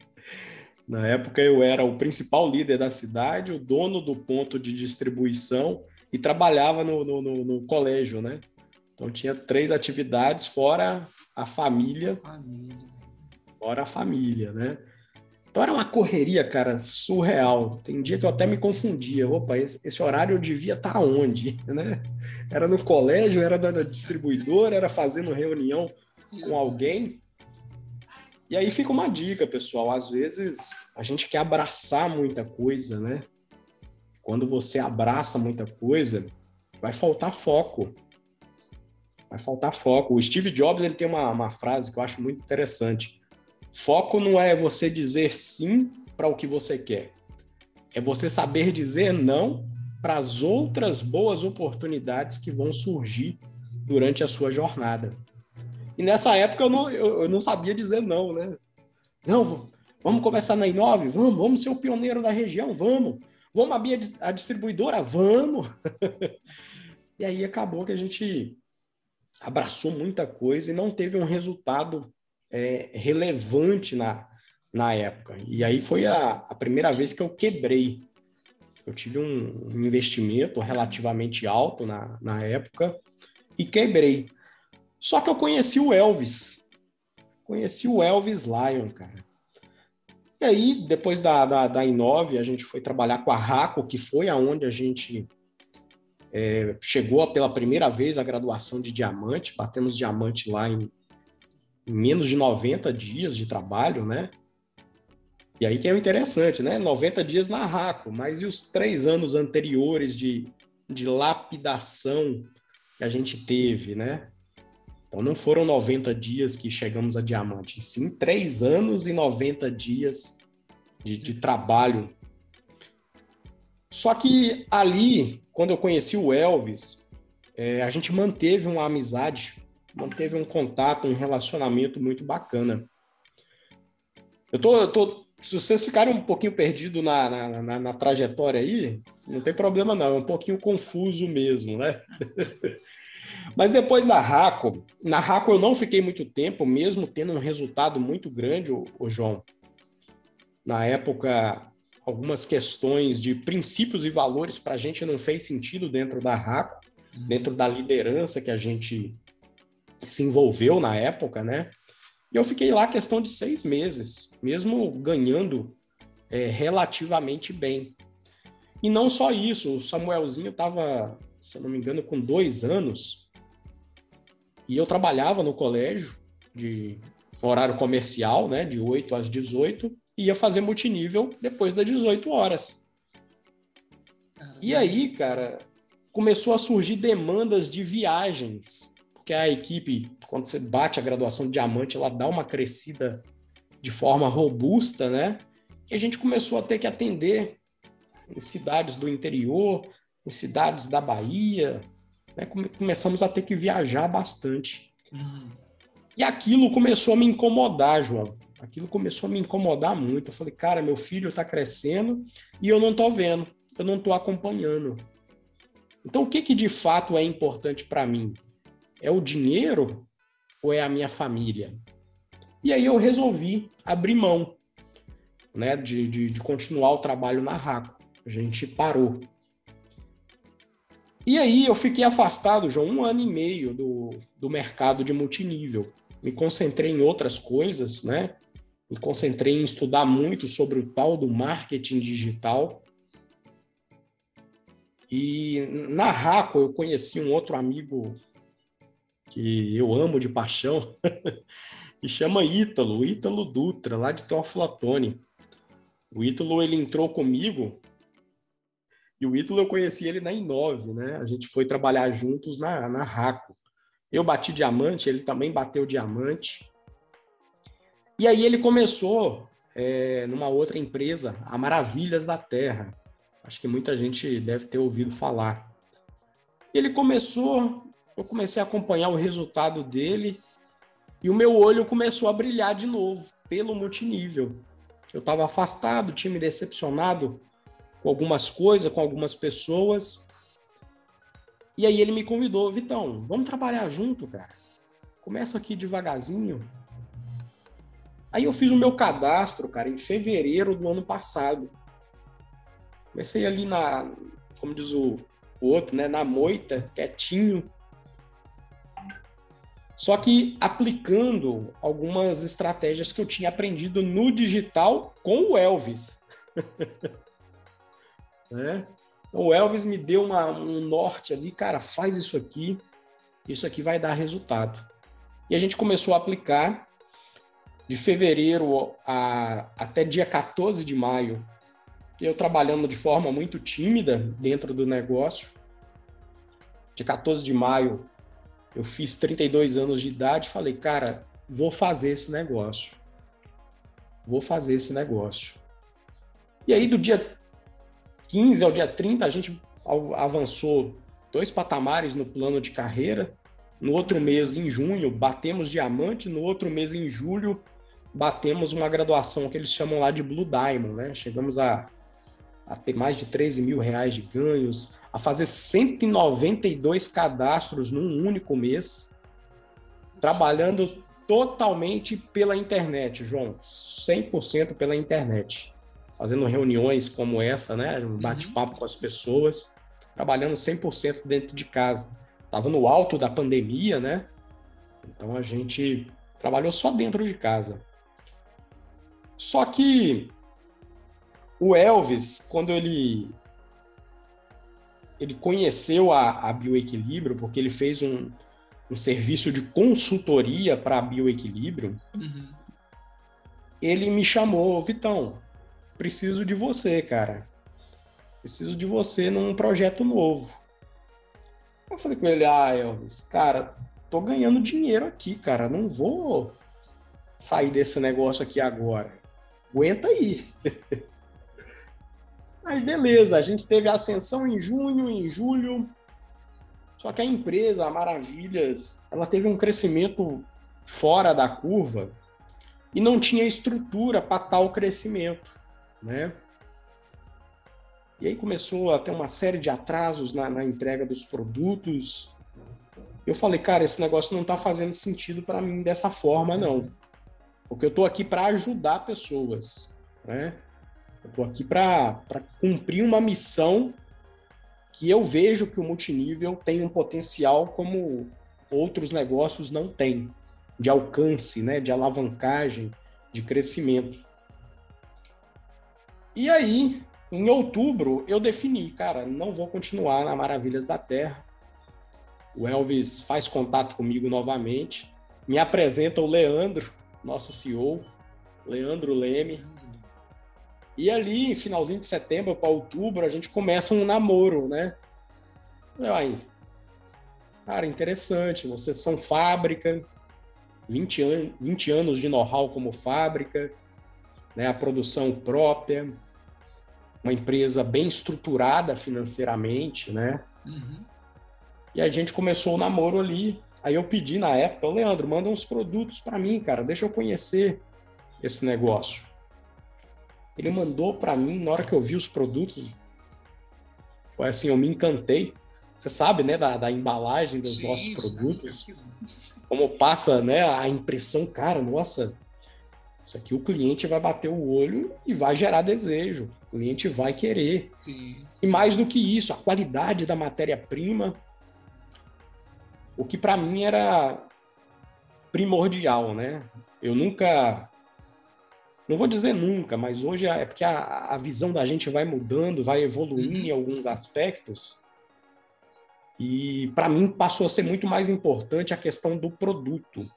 *laughs* na época eu era o principal líder da cidade, o dono do ponto de distribuição e trabalhava no, no, no, no colégio, né? Então tinha três atividades fora a família, família. fora a família, né? Então era uma correria, cara, surreal. Tem dia que eu até me confundia. Opa, esse, esse horário eu devia estar tá onde? *laughs* Né? Era no colégio, era da distribuidora, era fazendo reunião com alguém. E aí fica uma dica, pessoal. Às vezes a gente quer abraçar muita coisa, né? Quando você abraça muita coisa, vai faltar foco. Vai faltar foco. O Steve Jobs ele tem uma, uma frase que eu acho muito interessante Foco não é você dizer sim para o que você quer. É você saber dizer não para as outras boas oportunidades que vão surgir durante a sua jornada. E nessa época eu não, eu, eu não sabia dizer não, né? Não, vamos começar na Inove? Vamos, vamos ser o pioneiro da região? Vamos. Vamos abrir a distribuidora? Vamos. *laughs* e aí acabou que a gente abraçou muita coisa e não teve um resultado é, relevante na, na época. E aí foi a, a primeira vez que eu quebrei. Eu tive um, investimento relativamente alto na, na época e quebrei. Só que eu conheci o Elvis. Conheci o Elvis Lion, cara. E aí, depois da, da, da Inove, a gente foi trabalhar com a Raco, que foi aonde a gente é, chegou pela primeira vez a graduação de diamante. Batemos diamante lá em em menos de 90 dias de trabalho, né? E aí que é o interessante, né? 90 dias na RACO, mas e os três anos anteriores de, de lapidação que a gente teve, né? Então não foram 90 dias que chegamos a diamante, sim 3 anos e 90 dias de, de trabalho. Só que ali, quando eu conheci o Elvis, é, a gente manteve uma amizade, manteve um contato, um relacionamento muito bacana. Eu tô, eu tô se vocês ficarem um pouquinho perdidos na, na, na, na, trajetória aí, não tem problema não, é um pouquinho confuso mesmo, né? *laughs* Mas depois da Raco, na Raco eu não fiquei muito tempo, mesmo tendo um resultado muito grande, o, João. Na época, algumas questões de princípios e valores para a gente não fez sentido dentro da Raco, dentro da liderança que a gente se envolveu na época, né? E eu fiquei lá questão de seis meses, mesmo ganhando é, relativamente bem. E não só isso, o Samuelzinho estava, se não me engano, com dois anos, e eu trabalhava no colégio de horário comercial, né, de 8 às 18, e ia fazer multinível depois das 18 horas. E aí, cara, começou a surgir demandas de viagens porque a equipe, quando você bate a graduação de diamante, ela dá uma crescida de forma robusta, né? E a gente começou a ter que atender em cidades do interior, em cidades da Bahia, né? começamos a ter que viajar bastante. Uhum. E aquilo começou a me incomodar, João. Aquilo começou a me incomodar muito. Eu falei, cara, meu filho está crescendo e eu não estou vendo, eu não estou acompanhando. Então, o que, que de fato é importante para mim? É o dinheiro ou é a minha família? E aí eu resolvi abrir mão né, de, de, de continuar o trabalho na RACO. A gente parou. E aí eu fiquei afastado, já um ano e meio do, do mercado de multinível. Me concentrei em outras coisas, né? Me concentrei em estudar muito sobre o tal do marketing digital. E na RACO eu conheci um outro amigo que eu amo de paixão, *laughs* que chama Ítalo, Ítalo Dutra, lá de Teoflotone. O Ítalo, ele entrou comigo, e o Ítalo eu conheci ele na Inove, né? A gente foi trabalhar juntos na, na Raco. Eu bati diamante, ele também bateu diamante. E aí ele começou é, numa outra empresa, a Maravilhas da Terra. Acho que muita gente deve ter ouvido falar. Ele começou eu comecei a acompanhar o resultado dele e o meu olho começou a brilhar de novo pelo multinível. Eu estava afastado, tinha me decepcionado com algumas coisas, com algumas pessoas. E aí ele me convidou, Vitão, vamos trabalhar junto, cara. Começa aqui devagarzinho. Aí eu fiz o meu cadastro, cara, em fevereiro do ano passado. Comecei ali na, como diz o, o outro, né, na moita, quietinho. Só que aplicando algumas estratégias que eu tinha aprendido no digital com o Elvis. *laughs* né? Então, o Elvis me deu uma, um norte ali, cara, faz isso aqui, isso aqui vai dar resultado. E a gente começou a aplicar de fevereiro a, até dia 14 de maio, eu trabalhando de forma muito tímida dentro do negócio. De 14 de maio eu fiz 32 anos de idade falei, cara, vou fazer esse negócio. Vou fazer esse negócio. E aí, do dia 15 ao dia 30, a gente avançou dois patamares no plano de carreira. No outro mês, em junho, batemos diamante. No outro mês, em julho, batemos uma graduação que eles chamam lá de Blue Diamond, né? Chegamos a, a ter mais de 13 mil reais de ganhos, a fazer 192 cadastros num único mês, trabalhando totalmente pela internet, João, 100% pela internet. Fazendo reuniões como essa, né, um uhum. bate-papo uhum. com as pessoas, trabalhando 100% dentro de casa. Tava no alto da pandemia, né? Então a gente trabalhou só dentro de casa. Só que o Elvis, quando ele ele conheceu a, a bioequilíbrio porque ele fez um, um serviço de consultoria para bioequilíbrio. Uhum. Ele me chamou, Vitão, preciso de você, cara. Preciso de você num projeto novo. Eu falei com ele, ah, Elvis, cara, tô ganhando dinheiro aqui, cara, não vou sair desse negócio aqui agora. Aguenta aí. *laughs* Aí beleza, a gente teve a ascensão em junho, em julho. Só que a empresa, a Maravilhas, ela teve um crescimento fora da curva e não tinha estrutura para tal crescimento, né? E aí começou a ter uma série de atrasos na, na entrega dos produtos. Eu falei, cara, esse negócio não está fazendo sentido para mim dessa forma, não. Porque eu estou aqui para ajudar pessoas, né? Eu estou aqui para cumprir uma missão que eu vejo que o multinível tem um potencial como outros negócios não têm, de alcance, né, de alavancagem, de crescimento. E aí, em outubro, eu defini, cara, não vou continuar na Maravilhas da Terra. O Elvis faz contato comigo novamente, me apresenta o Leandro, nosso CEO, Leandro Leme. E ali, finalzinho de setembro para outubro, a gente começa um namoro, né? Aí, cara, interessante. Vocês são fábrica, 20, an 20 anos de know-how como fábrica, né? a produção própria, uma empresa bem estruturada financeiramente, né? Uhum. E a gente começou o namoro ali. Aí eu pedi na época, Leandro, manda uns produtos para mim, cara, deixa eu conhecer esse negócio. Ele mandou para mim, na hora que eu vi os produtos, foi assim, eu me encantei. Você sabe, né, da, da embalagem dos Sim, nossos produtos, como passa, né, a impressão, cara, nossa, isso aqui o cliente vai bater o olho e vai gerar desejo. O cliente vai querer. Sim. E mais do que isso, a qualidade da matéria-prima, o que para mim era primordial, né? Eu nunca, não vou dizer nunca, mas hoje é porque a, a visão da gente vai mudando, vai evoluindo uhum. em alguns aspectos. E para mim passou a ser muito mais importante a questão do produto.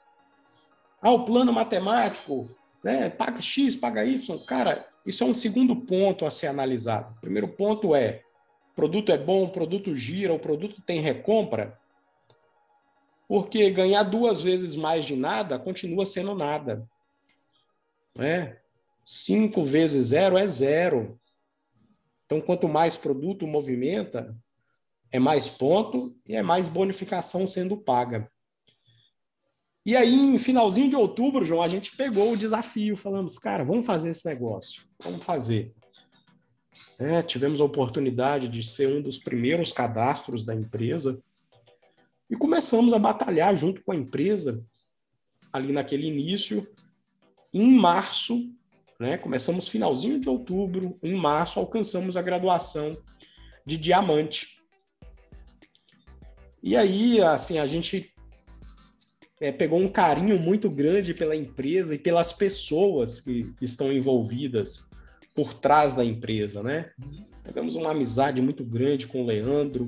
Ah, o plano matemático, né? Paga X, paga Y. Cara, isso é um segundo ponto a ser analisado. O primeiro ponto é: o produto é bom, o produto gira, o produto tem recompra. Porque ganhar duas vezes mais de nada continua sendo nada. Né? Cinco vezes zero é zero. Então, quanto mais produto movimenta, é mais ponto e é mais bonificação sendo paga. E aí, em finalzinho de outubro, João, a gente pegou o desafio, falamos, cara, vamos fazer esse negócio, vamos fazer. É, tivemos a oportunidade de ser um dos primeiros cadastros da empresa e começamos a batalhar junto com a empresa ali naquele início. Em março, né, começamos finalzinho de outubro, em março alcançamos a graduação de diamante. E aí, assim, a gente é, pegou um carinho muito grande pela empresa e pelas pessoas que, que estão envolvidas por trás da empresa, né? Pegamos uma amizade muito grande com o Leandro,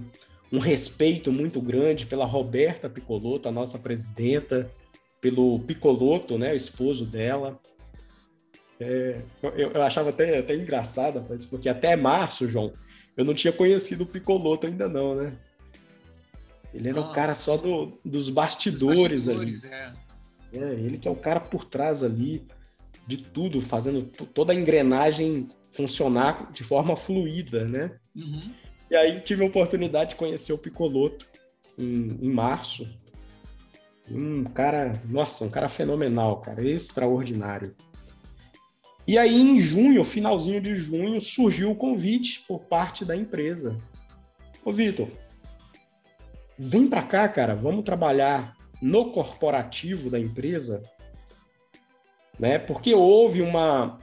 um respeito muito grande pela Roberta Picoloto, a nossa presidenta, pelo Picoloto, né, o esposo dela. É, eu, eu, achava até, até engraçado, porque até março, João, eu não tinha conhecido o Picoloto ainda não, né? Ele era ah, o cara só do, dos bastidores, bastidores ali. É. é. ele que é o cara por trás ali de tudo, fazendo toda a engrenagem funcionar de forma fluida, né? Uhum. E aí tive a oportunidade de conhecer o Picoloto em, em março. Um cara, nossa, um cara fenomenal, cara, extraordinário. E aí em junho, finalzinho de junho, surgiu o convite por parte da empresa. Ô Vitor, vem para cá, cara, vamos trabalhar no corporativo da empresa, né? Porque houve uma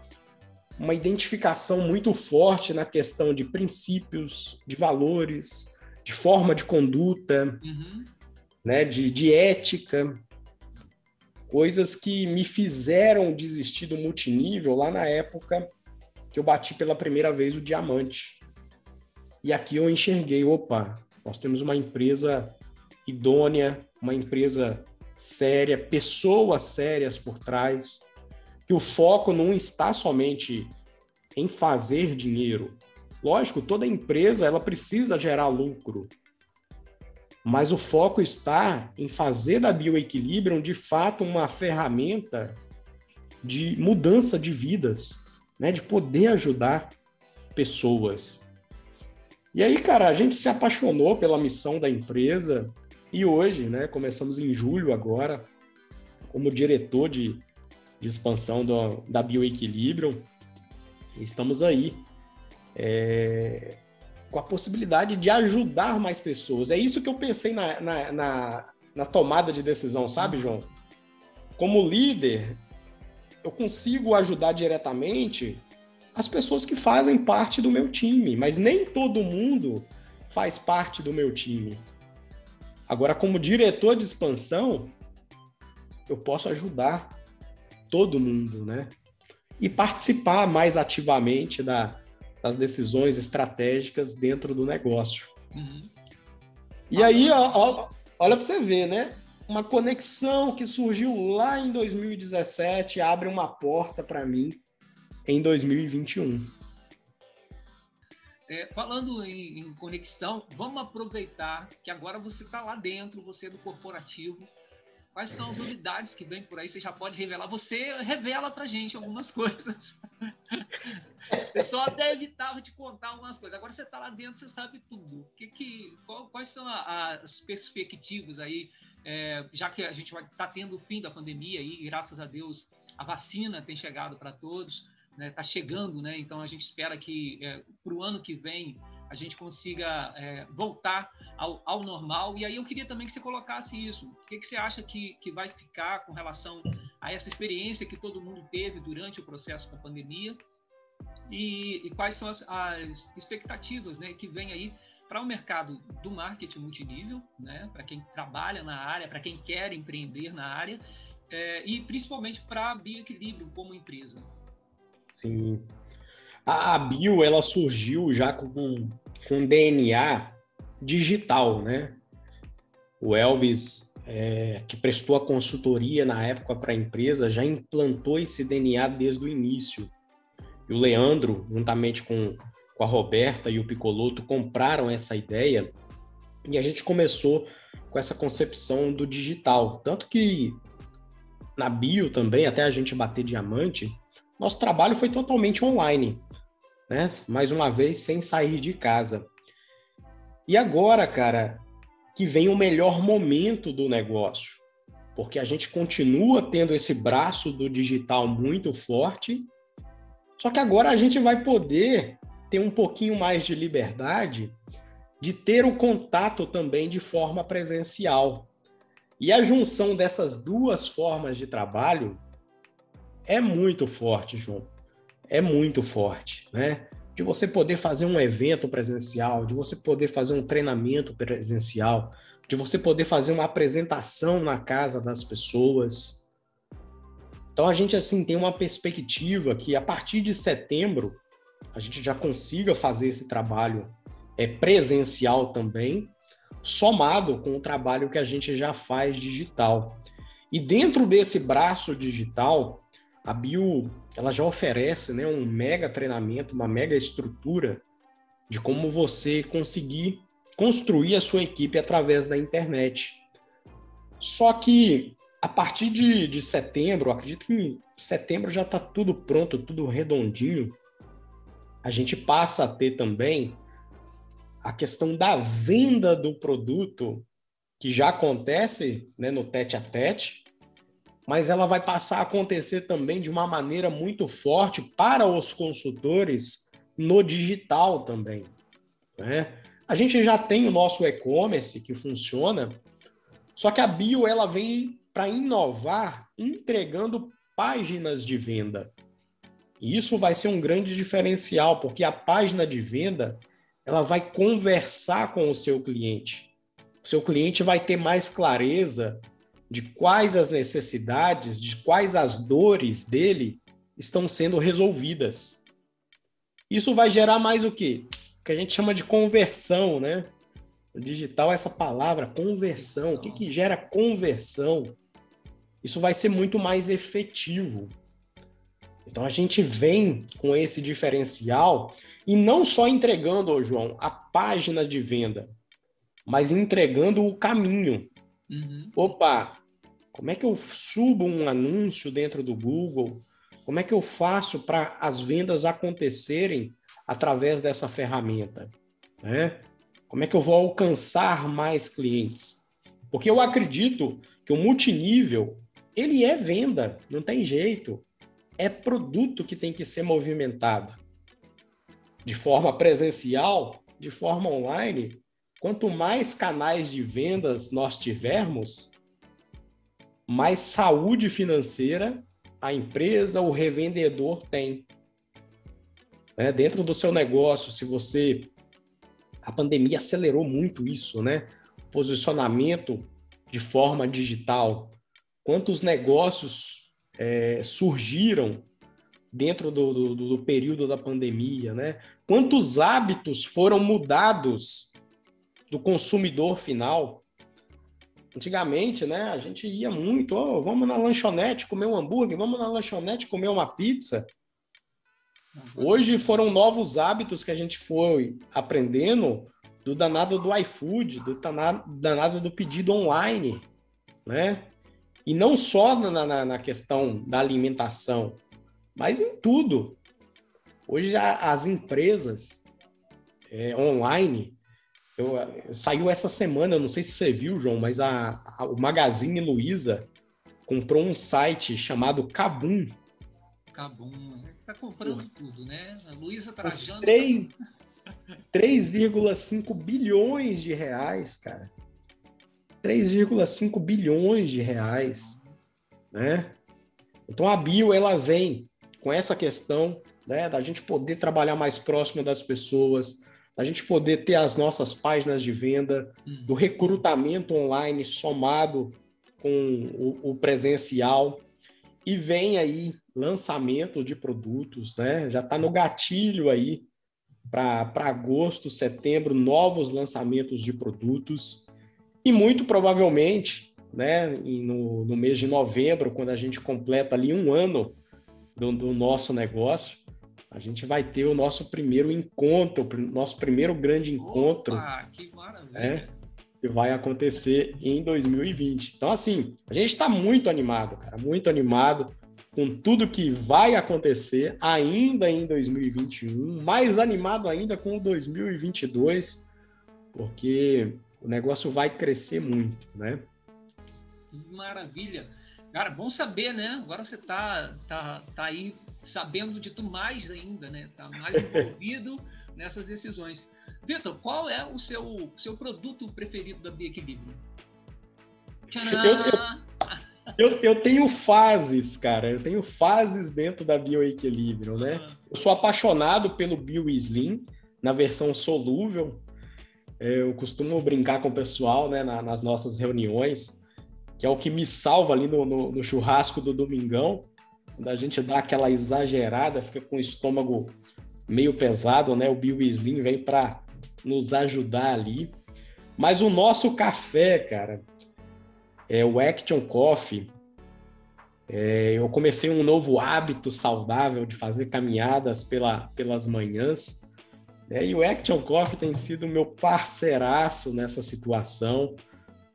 uma identificação muito forte na questão de princípios, de valores, de forma de conduta, uhum. né? De, de ética, coisas que me fizeram desistir do multinível lá na época que eu bati pela primeira vez o diamante. E aqui eu enxerguei, opa, nós temos uma empresa idônea, uma empresa séria, pessoas sérias por trás, que o foco não está somente em fazer dinheiro. Lógico, toda empresa ela precisa gerar lucro. mas o foco está em fazer da bioequilíbrio de fato uma ferramenta de mudança de vidas, né, de poder ajudar pessoas. E aí, cara, a gente se apaixonou pela missão da empresa e hoje, né, começamos em julho agora, como diretor de, de expansão do, da Bioequilíbrio, estamos aí é, com a possibilidade de ajudar mais pessoas. É isso que eu pensei na, na, na, na tomada de decisão, sabe, João? Como líder, eu consigo ajudar diretamente as pessoas que fazem parte do meu time, mas nem todo mundo faz parte do meu time. Agora, como diretor de expansão, eu posso ajudar todo mundo, né? E participar mais ativamente da, das decisões estratégicas dentro do negócio. Uhum. E aí, ó, ó, olha para você ver, né? Uma conexão que surgiu lá em 2017 abre uma porta para mim em 2021. É, falando em, em, conexão, vamos aproveitar que agora você está lá dentro, você é do corporativo. Quais são as novidades que vem por aí? Você já pode revelar. Você revela para gente algumas *laughs* coisas. O pessoal até evitava te contar algumas coisas. Agora você está lá dentro, você sabe tudo. Que, que, qual, quais são as perspectivas aí? É, já que a gente vai estar tá tendo o fim da pandemia e graças a Deus a vacina tem chegado para todos, está né, chegando, né? Então a gente espera que é, para o ano que vem a gente consiga é, voltar ao, ao, normal. E aí eu queria também que você colocasse isso. O que, que você acha que, que vai ficar com relação a essa experiência que todo mundo teve durante o processo da pandemia? E, e quais são as, as, expectativas né, que vem aí para o mercado do marketing multinível, né, para quem trabalha na área, para quem quer empreender na área, é, e principalmente para a Bioequilíbrio como empresa? Sim, a, a bio ela surgiu já com, com DNA digital, né? O Elvis, é, que prestou a consultoria na época para a empresa, já implantou esse DNA desde o início. E o Leandro, juntamente com, com a Roberta e o Picoloto, compraram essa ideia e a gente começou com essa concepção do digital. Tanto que na bio também, até a gente bater diamante, nosso trabalho foi totalmente online né? Mais uma vez, sem sair de casa. E agora, cara, que vem o melhor momento do negócio, porque a gente continua tendo esse braço do digital muito forte, só que agora a gente vai poder ter um pouquinho mais de liberdade de ter o contato também de forma presencial. E a junção dessas duas formas de trabalho é muito forte, João é muito forte, né? De você poder fazer um evento presencial, de você poder fazer um treinamento presencial, de você poder fazer uma apresentação na casa das pessoas. Então a gente assim tem uma perspectiva que a partir de setembro a gente já consiga fazer esse trabalho é presencial também, somado com o trabalho que a gente já faz digital. E dentro desse braço digital, a Bio ela já oferece né, um mega treinamento, uma mega estrutura de como você conseguir construir a sua equipe através da internet. Só que a partir de, de setembro, acredito que em setembro já está tudo pronto, tudo redondinho, a gente passa a ter também a questão da venda do produto, que já acontece né, no tete a tete, mas ela vai passar a acontecer também de uma maneira muito forte para os consultores no digital também. Né? A gente já tem o nosso e-commerce que funciona, só que a Bio ela vem para inovar entregando páginas de venda. E isso vai ser um grande diferencial, porque a página de venda ela vai conversar com o seu cliente. O seu cliente vai ter mais clareza de quais as necessidades, de quais as dores dele estão sendo resolvidas. Isso vai gerar mais o quê? O que a gente chama de conversão, né? O digital, essa palavra, conversão. O que, que gera conversão? Isso vai ser muito mais efetivo. Então a gente vem com esse diferencial e não só entregando, João, a página de venda, mas entregando o caminho. Uhum. Opa, como é que eu subo um anúncio dentro do Google? Como é que eu faço para as vendas acontecerem através dessa ferramenta? Né? Como é que eu vou alcançar mais clientes? Porque eu acredito que o multinível, ele é venda, não tem jeito. É produto que tem que ser movimentado. De forma presencial, de forma online, quanto mais canais de vendas nós tivermos, mais saúde financeira a empresa, o revendedor tem. Né? Dentro do seu negócio, se você. A pandemia acelerou muito isso, né? Posicionamento de forma digital. Quantos negócios é, surgiram dentro do, do, do, período da pandemia, né? Quantos hábitos foram mudados do consumidor final? Antigamente, né, a gente ia muito, oh, vamos na lanchonete comer um hambúrguer, vamos na lanchonete comer uma pizza. Hoje foram novos hábitos que a gente foi aprendendo do danado do iFood, do danado do pedido online, né? E não só na, na, na questão da alimentação, mas em tudo. Hoje já as empresas é, online eu, saiu essa semana, não sei se você viu, João, mas a, a o Magazine Luiza comprou um site chamado Kabum. Kabum, tá comprando tudo, né? A Luiza trajando. 3,5 bilhões de reais, cara. 3,5 bilhões de reais, né? Então a Bio ela vem com essa questão, né, da gente poder trabalhar mais próximo das pessoas, a gente poder ter as nossas páginas de venda, uhum. do recrutamento online somado com o, o presencial. E vem aí lançamento de produtos, né? Já está no gatilho aí para agosto, setembro, novos lançamentos de produtos. E muito provavelmente, né, no, no mês de novembro, quando a gente completa ali um ano do, do nosso negócio, a gente vai ter o nosso primeiro encontro, nosso primeiro grande encontro. Opa, que maravilha! Né, que vai acontecer em 2020. Então, assim, a gente está muito animado, cara, muito animado com tudo que vai acontecer ainda em 2021, mais animado ainda com 2022, porque o negócio vai crescer muito, né? Maravilha. Cara, bom saber, né? Agora você tá, tá, tá aí sabendo de tudo mais ainda, né? Tá mais envolvido *laughs* nessas decisões. Vitor, qual é o seu, seu produto preferido da Bioequilíbrio? Eu, eu, eu, tenho fases, cara. Eu tenho fases dentro da Bioequilíbrio, né? Ah. Eu sou apaixonado pelo BioSlim na versão solúvel. Eu costumo brincar com o pessoal, né, nas nossas reuniões, que é o que me salva ali no, no, no churrasco do domingão quando a gente dá aquela exagerada, fica com o estômago meio pesado, né? O Bill Slim vem para nos ajudar ali. Mas o nosso café, cara, é o Action Coffee. É, eu comecei um novo hábito saudável de fazer caminhadas pela, pelas manhãs. Né? E o Action Coffee tem sido meu parceiraço nessa situação,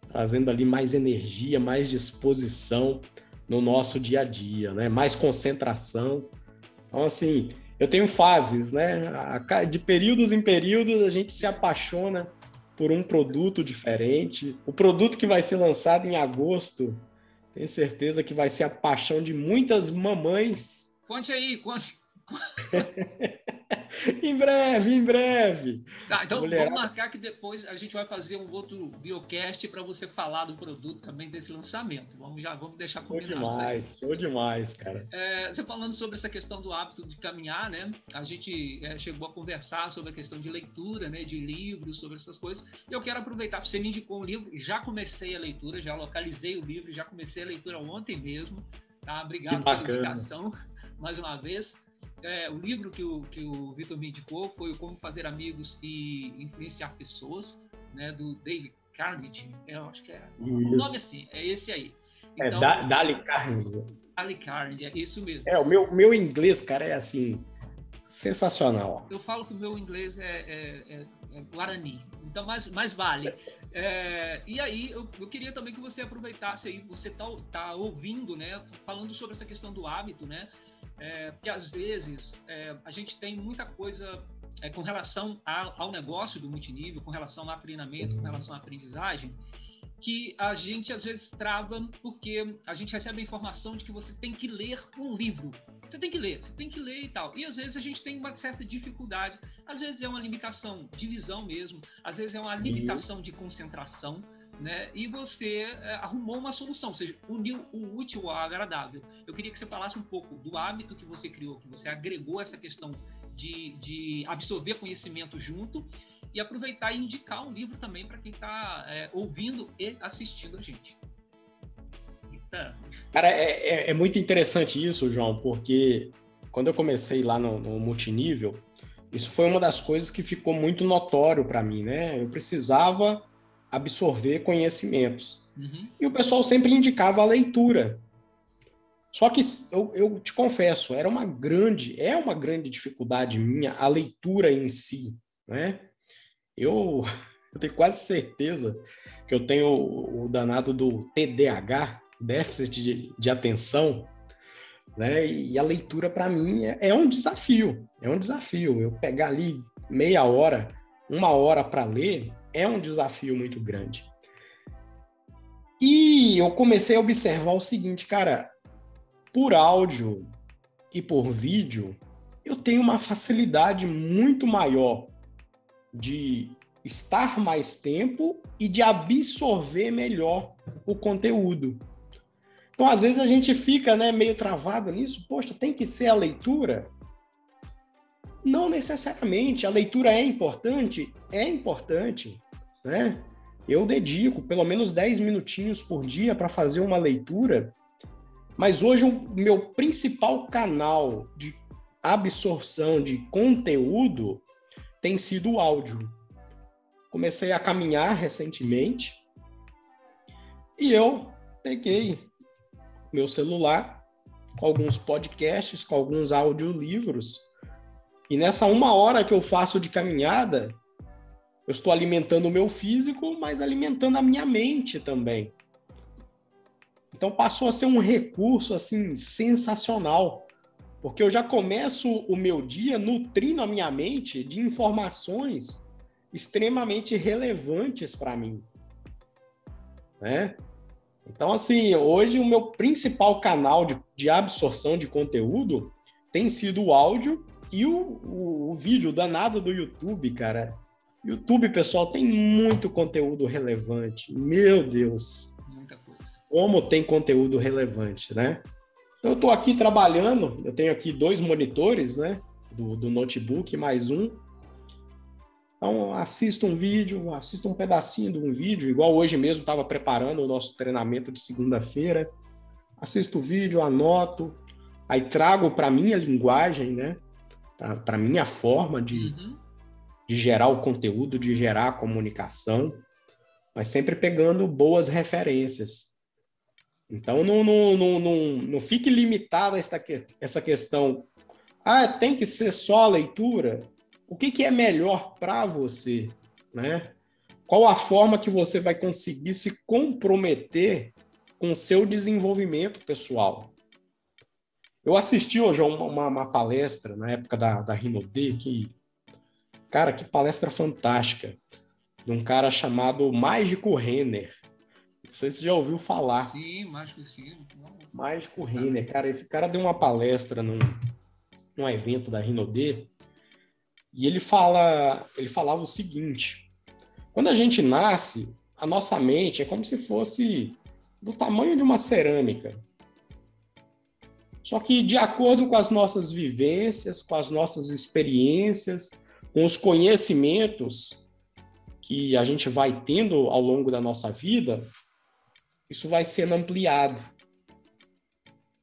trazendo ali mais energia, mais disposição no nosso dia a dia, né? Mais concentração. Então, assim, eu tenho fases, né? De períodos em períodos a gente se apaixona por um produto diferente. O produto que vai ser lançado em agosto, tenho certeza que vai ser a paixão de muitas mamães. Conte aí, conte, *laughs* em breve, em breve. Tá, então Mulherada. vamos marcar que depois a gente vai fazer um outro biocast para você falar do produto também desse lançamento. Vamos já vamos deixar combinado. Show demais, show demais, cara. É, você falando sobre essa questão do hábito de caminhar, né? A gente é, chegou a conversar sobre a questão de leitura, né? De livros, sobre essas coisas. E eu quero aproveitar, você me indicou um livro, já comecei a leitura, já localizei o livro, já comecei a leitura ontem mesmo. Tá? Obrigado pela indicação *laughs* mais uma vez é, o livro que o, que o Vitor me indicou foi o Como Fazer Amigos e Influenciar Pessoas, né, do Dale Carnegie. Eu acho que é isso. o nome assim, é esse aí. É então, é Dale Carnegie. Dale Carnegie, é isso mesmo. É, o meu, meu inglês, cara, é assim, sensacional. Eu falo que o meu inglês é, é, é, é Guarani, então mais, mais vale. É, e aí, eu, eu, queria também que você aproveitasse aí, você tá, tá ouvindo, né, falando sobre essa questão do hábito, né, é, porque às vezes é, a gente tem muita coisa é, com relação ao, ao negócio do multinível, com relação ao treinamento, com relação à aprendizagem, que a gente às vezes trava porque a gente recebe a informação de que você tem que ler um livro. Você tem que ler, você tem que ler e tal. E às vezes a gente tem uma certa dificuldade, às vezes é uma limitação de visão mesmo, às vezes é uma Sim. limitação de concentração, né? E você é, arrumou uma solução, ou seja, uniu o útil ao agradável. Eu queria que você falasse um pouco do hábito que você criou, que você agregou essa questão de, de absorver conhecimento junto e aproveitar e indicar um livro também para quem está é, ouvindo e assistindo a gente. Eita. Cara, é, é, é, muito interessante isso, João, porque quando eu comecei lá no, no multinível, isso foi uma das coisas que ficou muito notório para mim, né? Eu precisava absorver conhecimentos. Uhum. E o pessoal sempre indicava a leitura. Só que eu, eu, te confesso, era uma grande, é uma grande dificuldade minha a leitura em si, né? Eu, *laughs* eu tenho quase certeza que eu tenho o, o danado do TDAH, déficit de, de atenção, né? E a leitura para mim é, é, um desafio, é um desafio. Eu pegar ali meia hora, uma hora para ler é um desafio muito grande. E eu comecei a observar o seguinte, cara, por áudio e por vídeo, eu tenho uma facilidade muito maior de estar mais tempo e de absorver melhor o conteúdo. Então, às vezes a gente fica né, meio travado nisso, poxa, tem que ser a leitura? Não necessariamente. A leitura é importante? É importante. Né? Eu dedico pelo menos 10 minutinhos por dia para fazer uma leitura, mas hoje o meu principal canal de absorção de conteúdo tem sido o áudio. Comecei a caminhar recentemente e eu peguei meu celular com alguns podcasts, com alguns audiolivros. E nessa uma hora que eu faço de caminhada, eu estou alimentando o meu físico, mas alimentando a minha mente também. Então passou a ser um recurso assim sensacional porque eu já começo o meu dia nutrindo a minha mente de informações extremamente relevantes para mim. Né? Então, assim, hoje o meu principal canal de, de absorção de conteúdo tem sido o áudio e o, o, o vídeo danado do YouTube, cara. YouTube, pessoal, tem muito conteúdo relevante. Meu Deus. Muita coisa. Como tem conteúdo relevante, né? Então, eu estou aqui trabalhando, eu tenho aqui dois monitores, né? Do, do notebook, mais um. Então, assisto um vídeo, assisto um pedacinho de um vídeo, igual hoje mesmo estava preparando o nosso treinamento de segunda-feira. Assisto o vídeo, anoto, aí trago para minha linguagem, né? Para minha forma de, uhum. De gerar o conteúdo, de gerar a comunicação, mas sempre pegando boas referências. Então, não, não, não, não, não fique limitada essa, essa questão. Ah, tem que ser só a leitura? O que, que é melhor para você? Né? Qual a forma que você vai conseguir se comprometer com o seu desenvolvimento pessoal? Eu assisti hoje a uma, uma, palestra na época da, da Rinode, que, cara, que palestra fantástica, de um cara chamado Mágico Renner sei se você já ouviu falar. Sim, Mágico sim. Mágico Renner, cara, esse cara deu uma palestra num, num evento da Rinode e ele fala, ele falava o seguinte: quando a gente nasce, a nossa mente é como se fosse do tamanho de uma cerâmica. Só que de acordo com as nossas vivências, com as nossas experiências, com os conhecimentos que a gente vai tendo ao longo da nossa vida, isso vai sendo ampliado.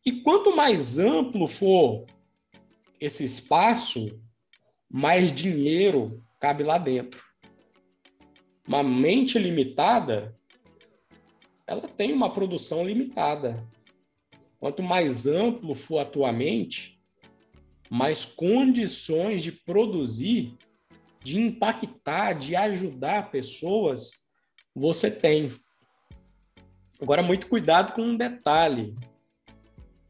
E quanto mais amplo for esse espaço, mais dinheiro cabe lá dentro. Uma mente limitada, ela tem uma produção limitada. Quanto mais amplo for a tua mente, mais condições de produzir, de impactar, de ajudar pessoas você tem. Agora, muito cuidado com um detalhe.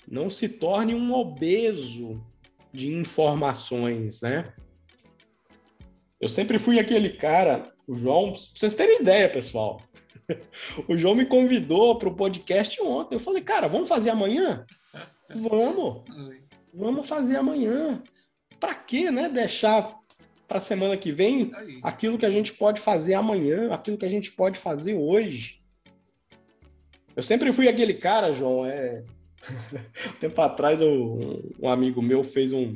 Não se torne um obeso de informações, né? Eu sempre fui aquele cara, o João, pra vocês terem ideia, pessoal. *laughs* O João me convidou para o podcast ontem. Eu falei, cara, vamos fazer amanhã? *laughs* Vamos. Vamos fazer amanhã. Para quê, né? Deixar para a semana que vem aquilo que a gente pode fazer amanhã, aquilo que a gente pode fazer hoje. Eu sempre fui aquele cara, João. É... *laughs* tempo atrás, eu, um amigo meu fez um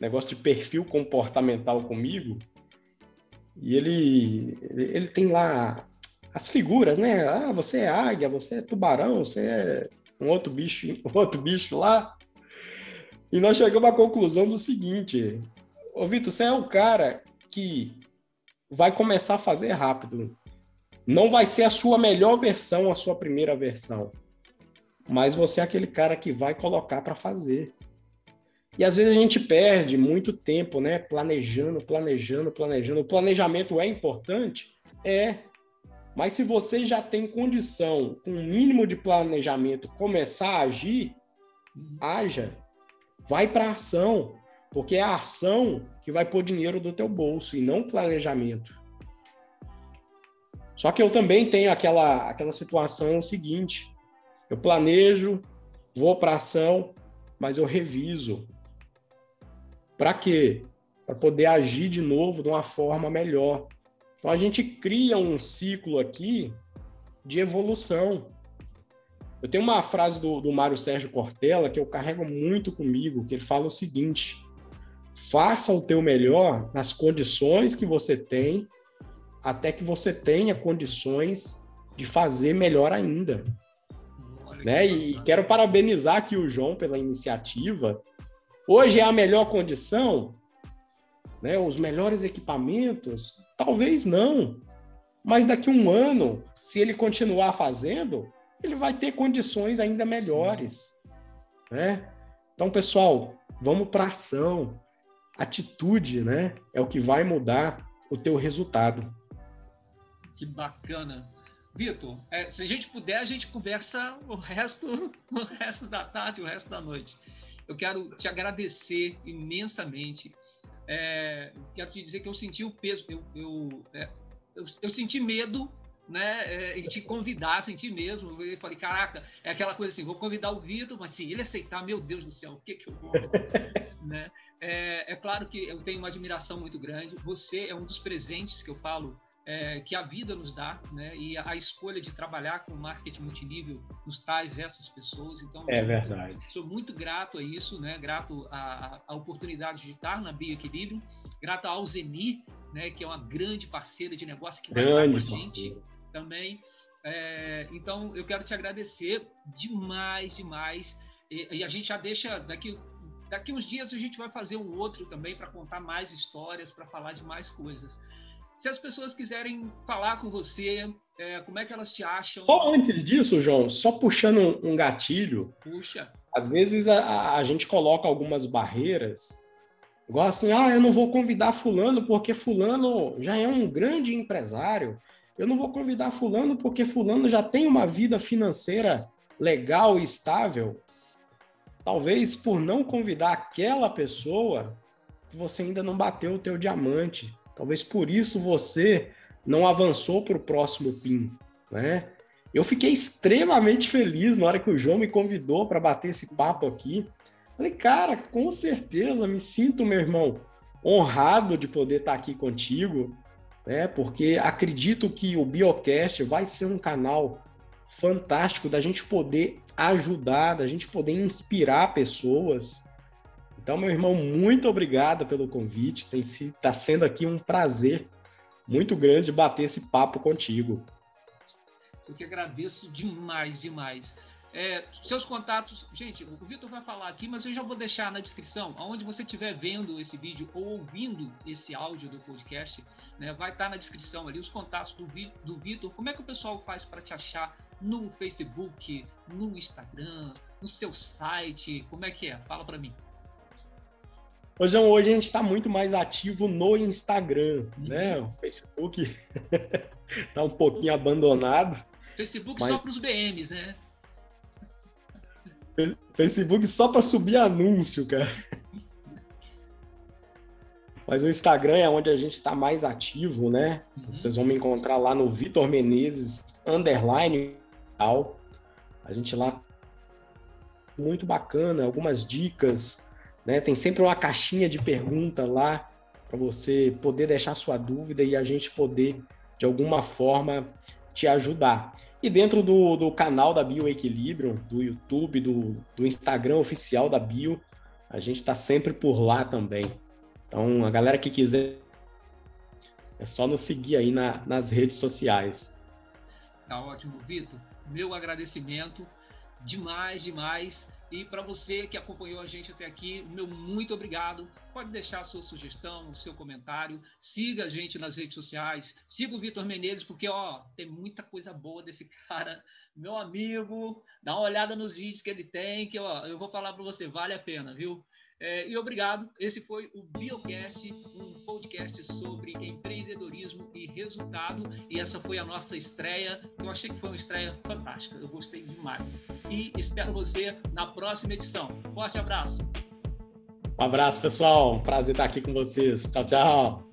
negócio de perfil comportamental comigo. E ele, ele, ele tem lá as figuras, né? Ah, você é águia, você é tubarão, você é um outro bicho, *laughs* um outro bicho lá. E nós chegamos à conclusão do seguinte: Ô Vitor, você é o cara que vai começar a fazer rápido. Não vai ser a sua melhor versão, a sua primeira versão. Mas você é aquele cara que vai colocar para fazer. E às vezes a gente perde muito tempo, né? Planejando, planejando, planejando. O planejamento é importante? É. Mas se você já tem condição, com um mínimo de planejamento, começar a agir, haja. Vai para ação, porque é a ação que vai pôr dinheiro do teu bolso e não planejamento. Só que eu também tenho aquela, aquela situação seguinte: eu planejo, vou para ação, mas eu reviso. Para quê? Para poder agir de novo de uma forma melhor. Então a gente cria um ciclo aqui de evolução. Eu tenho uma frase do, do Mário Sérgio Cortella que eu carrego muito comigo, que ele fala o seguinte: faça o teu melhor nas condições que você tem, até que você tenha condições de fazer melhor ainda. Né? E quero parabenizar aqui o João pela iniciativa. Hoje é a melhor condição? né, os melhores equipamentos? Talvez não. Mas daqui a um ano, se ele continuar fazendo, ele vai ter condições ainda melhores. Né? Então, pessoal, vamos para ação. Atitude né, é o que vai mudar o teu resultado. Que bacana. Vitor, é, se a gente puder, a gente conversa o resto, *laughs* o resto da tarde, o resto da noite. Eu quero te agradecer imensamente é, quero te dizer que eu senti o peso, eu, eu, é, eu, eu, senti medo né, é, em te convidar, senti mesmo. Eu falei, caraca, é aquela coisa assim, vou convidar o Vitor, mas se ele aceitar, meu Deus do céu, o que, que eu vou? *laughs* né? É, é, claro que eu tenho uma admiração muito grande. Você é um dos presentes que eu falo é, que a vida nos dá, né? E a, a, escolha de trabalhar com marketing multinível nos traz essas pessoas. Então, é verdade. Sou muito grato a isso, né? Grato à, à oportunidade de estar na Bioequilíbrio, grato ao Zeni, né? Que é uma grande parceira de negócio que grande vai gente também. É, então, eu quero te agradecer demais, demais. E, e a gente já deixa daqui daqui uns dias a gente vai fazer um outro também para contar mais histórias, para falar de mais coisas. Se as pessoas quiserem falar com você, é, como é que elas te acham? Só antes disso, João, só puxando um gatilho. Puxa. Às vezes a, a gente coloca algumas barreiras, igual assim, ah, eu não vou convidar fulano porque fulano já é um grande empresário. Eu não vou convidar fulano porque fulano já tem uma vida financeira legal e estável. Talvez por não convidar aquela pessoa, você ainda não bateu o teu diamante. Talvez por isso você não avançou para o próximo PIN, né? Eu fiquei extremamente feliz na hora que o João me convidou para bater esse papo aqui. Falei, cara, com certeza, me sinto, meu irmão, honrado de poder estar aqui contigo, né? Porque acredito que o Biocast vai ser um canal fantástico da gente poder ajudar, da gente poder inspirar pessoas, então, meu irmão, muito obrigado pelo convite. Tem está sendo aqui um prazer muito grande bater esse papo contigo. Eu que agradeço demais, demais. É, seus contatos, gente, o Vitor vai falar aqui, mas eu já vou deixar na descrição, aonde você estiver vendo esse vídeo ou ouvindo esse áudio do podcast, né, vai estar na descrição ali os contatos do, do Vitor. Como é que o pessoal faz para te achar no Facebook, no Instagram, no seu site? Como é que é? Fala para mim. Hoje, hoje a gente está muito mais ativo no Instagram, uhum. né? O Facebook está *laughs* um pouquinho abandonado. Facebook mas... só para os BMs, né? Facebook só para subir anúncio, cara. Mas o Instagram é onde a gente está mais ativo, né? Uhum. Vocês vão me encontrar lá no Vitor Menezes, underline, tal. A gente lá muito bacana, algumas dicas, né? Tem sempre uma caixinha de pergunta lá para você poder deixar sua dúvida e a gente poder, de alguma forma, te ajudar. E dentro do, do canal da Bioequilibrium, do YouTube, do, do Instagram oficial da Bio, a gente está sempre por lá também. Então, a galera que quiser, é só nos seguir aí na, nas redes sociais. Tá ótimo, Vitor. Meu agradecimento demais, demais. E para você que acompanhou a gente até aqui, meu muito obrigado. Pode deixar a sua sugestão, o seu comentário. Siga a gente nas redes sociais. Siga o Vitor Menezes, porque ó, tem muita coisa boa desse *laughs* cara. Meu amigo, dá uma olhada nos vídeos que ele tem, que ó, eu vou falar para você, vale a pena, viu? É, e obrigado. Esse foi o Biocast, um podcast sobre empreendedorismo e resultado. E essa foi a nossa estreia. Eu achei que foi uma estreia fantástica. Eu gostei demais. E espero você na próxima edição. Forte abraço. Um abraço, pessoal. Prazer estar aqui com vocês. Tchau, tchau.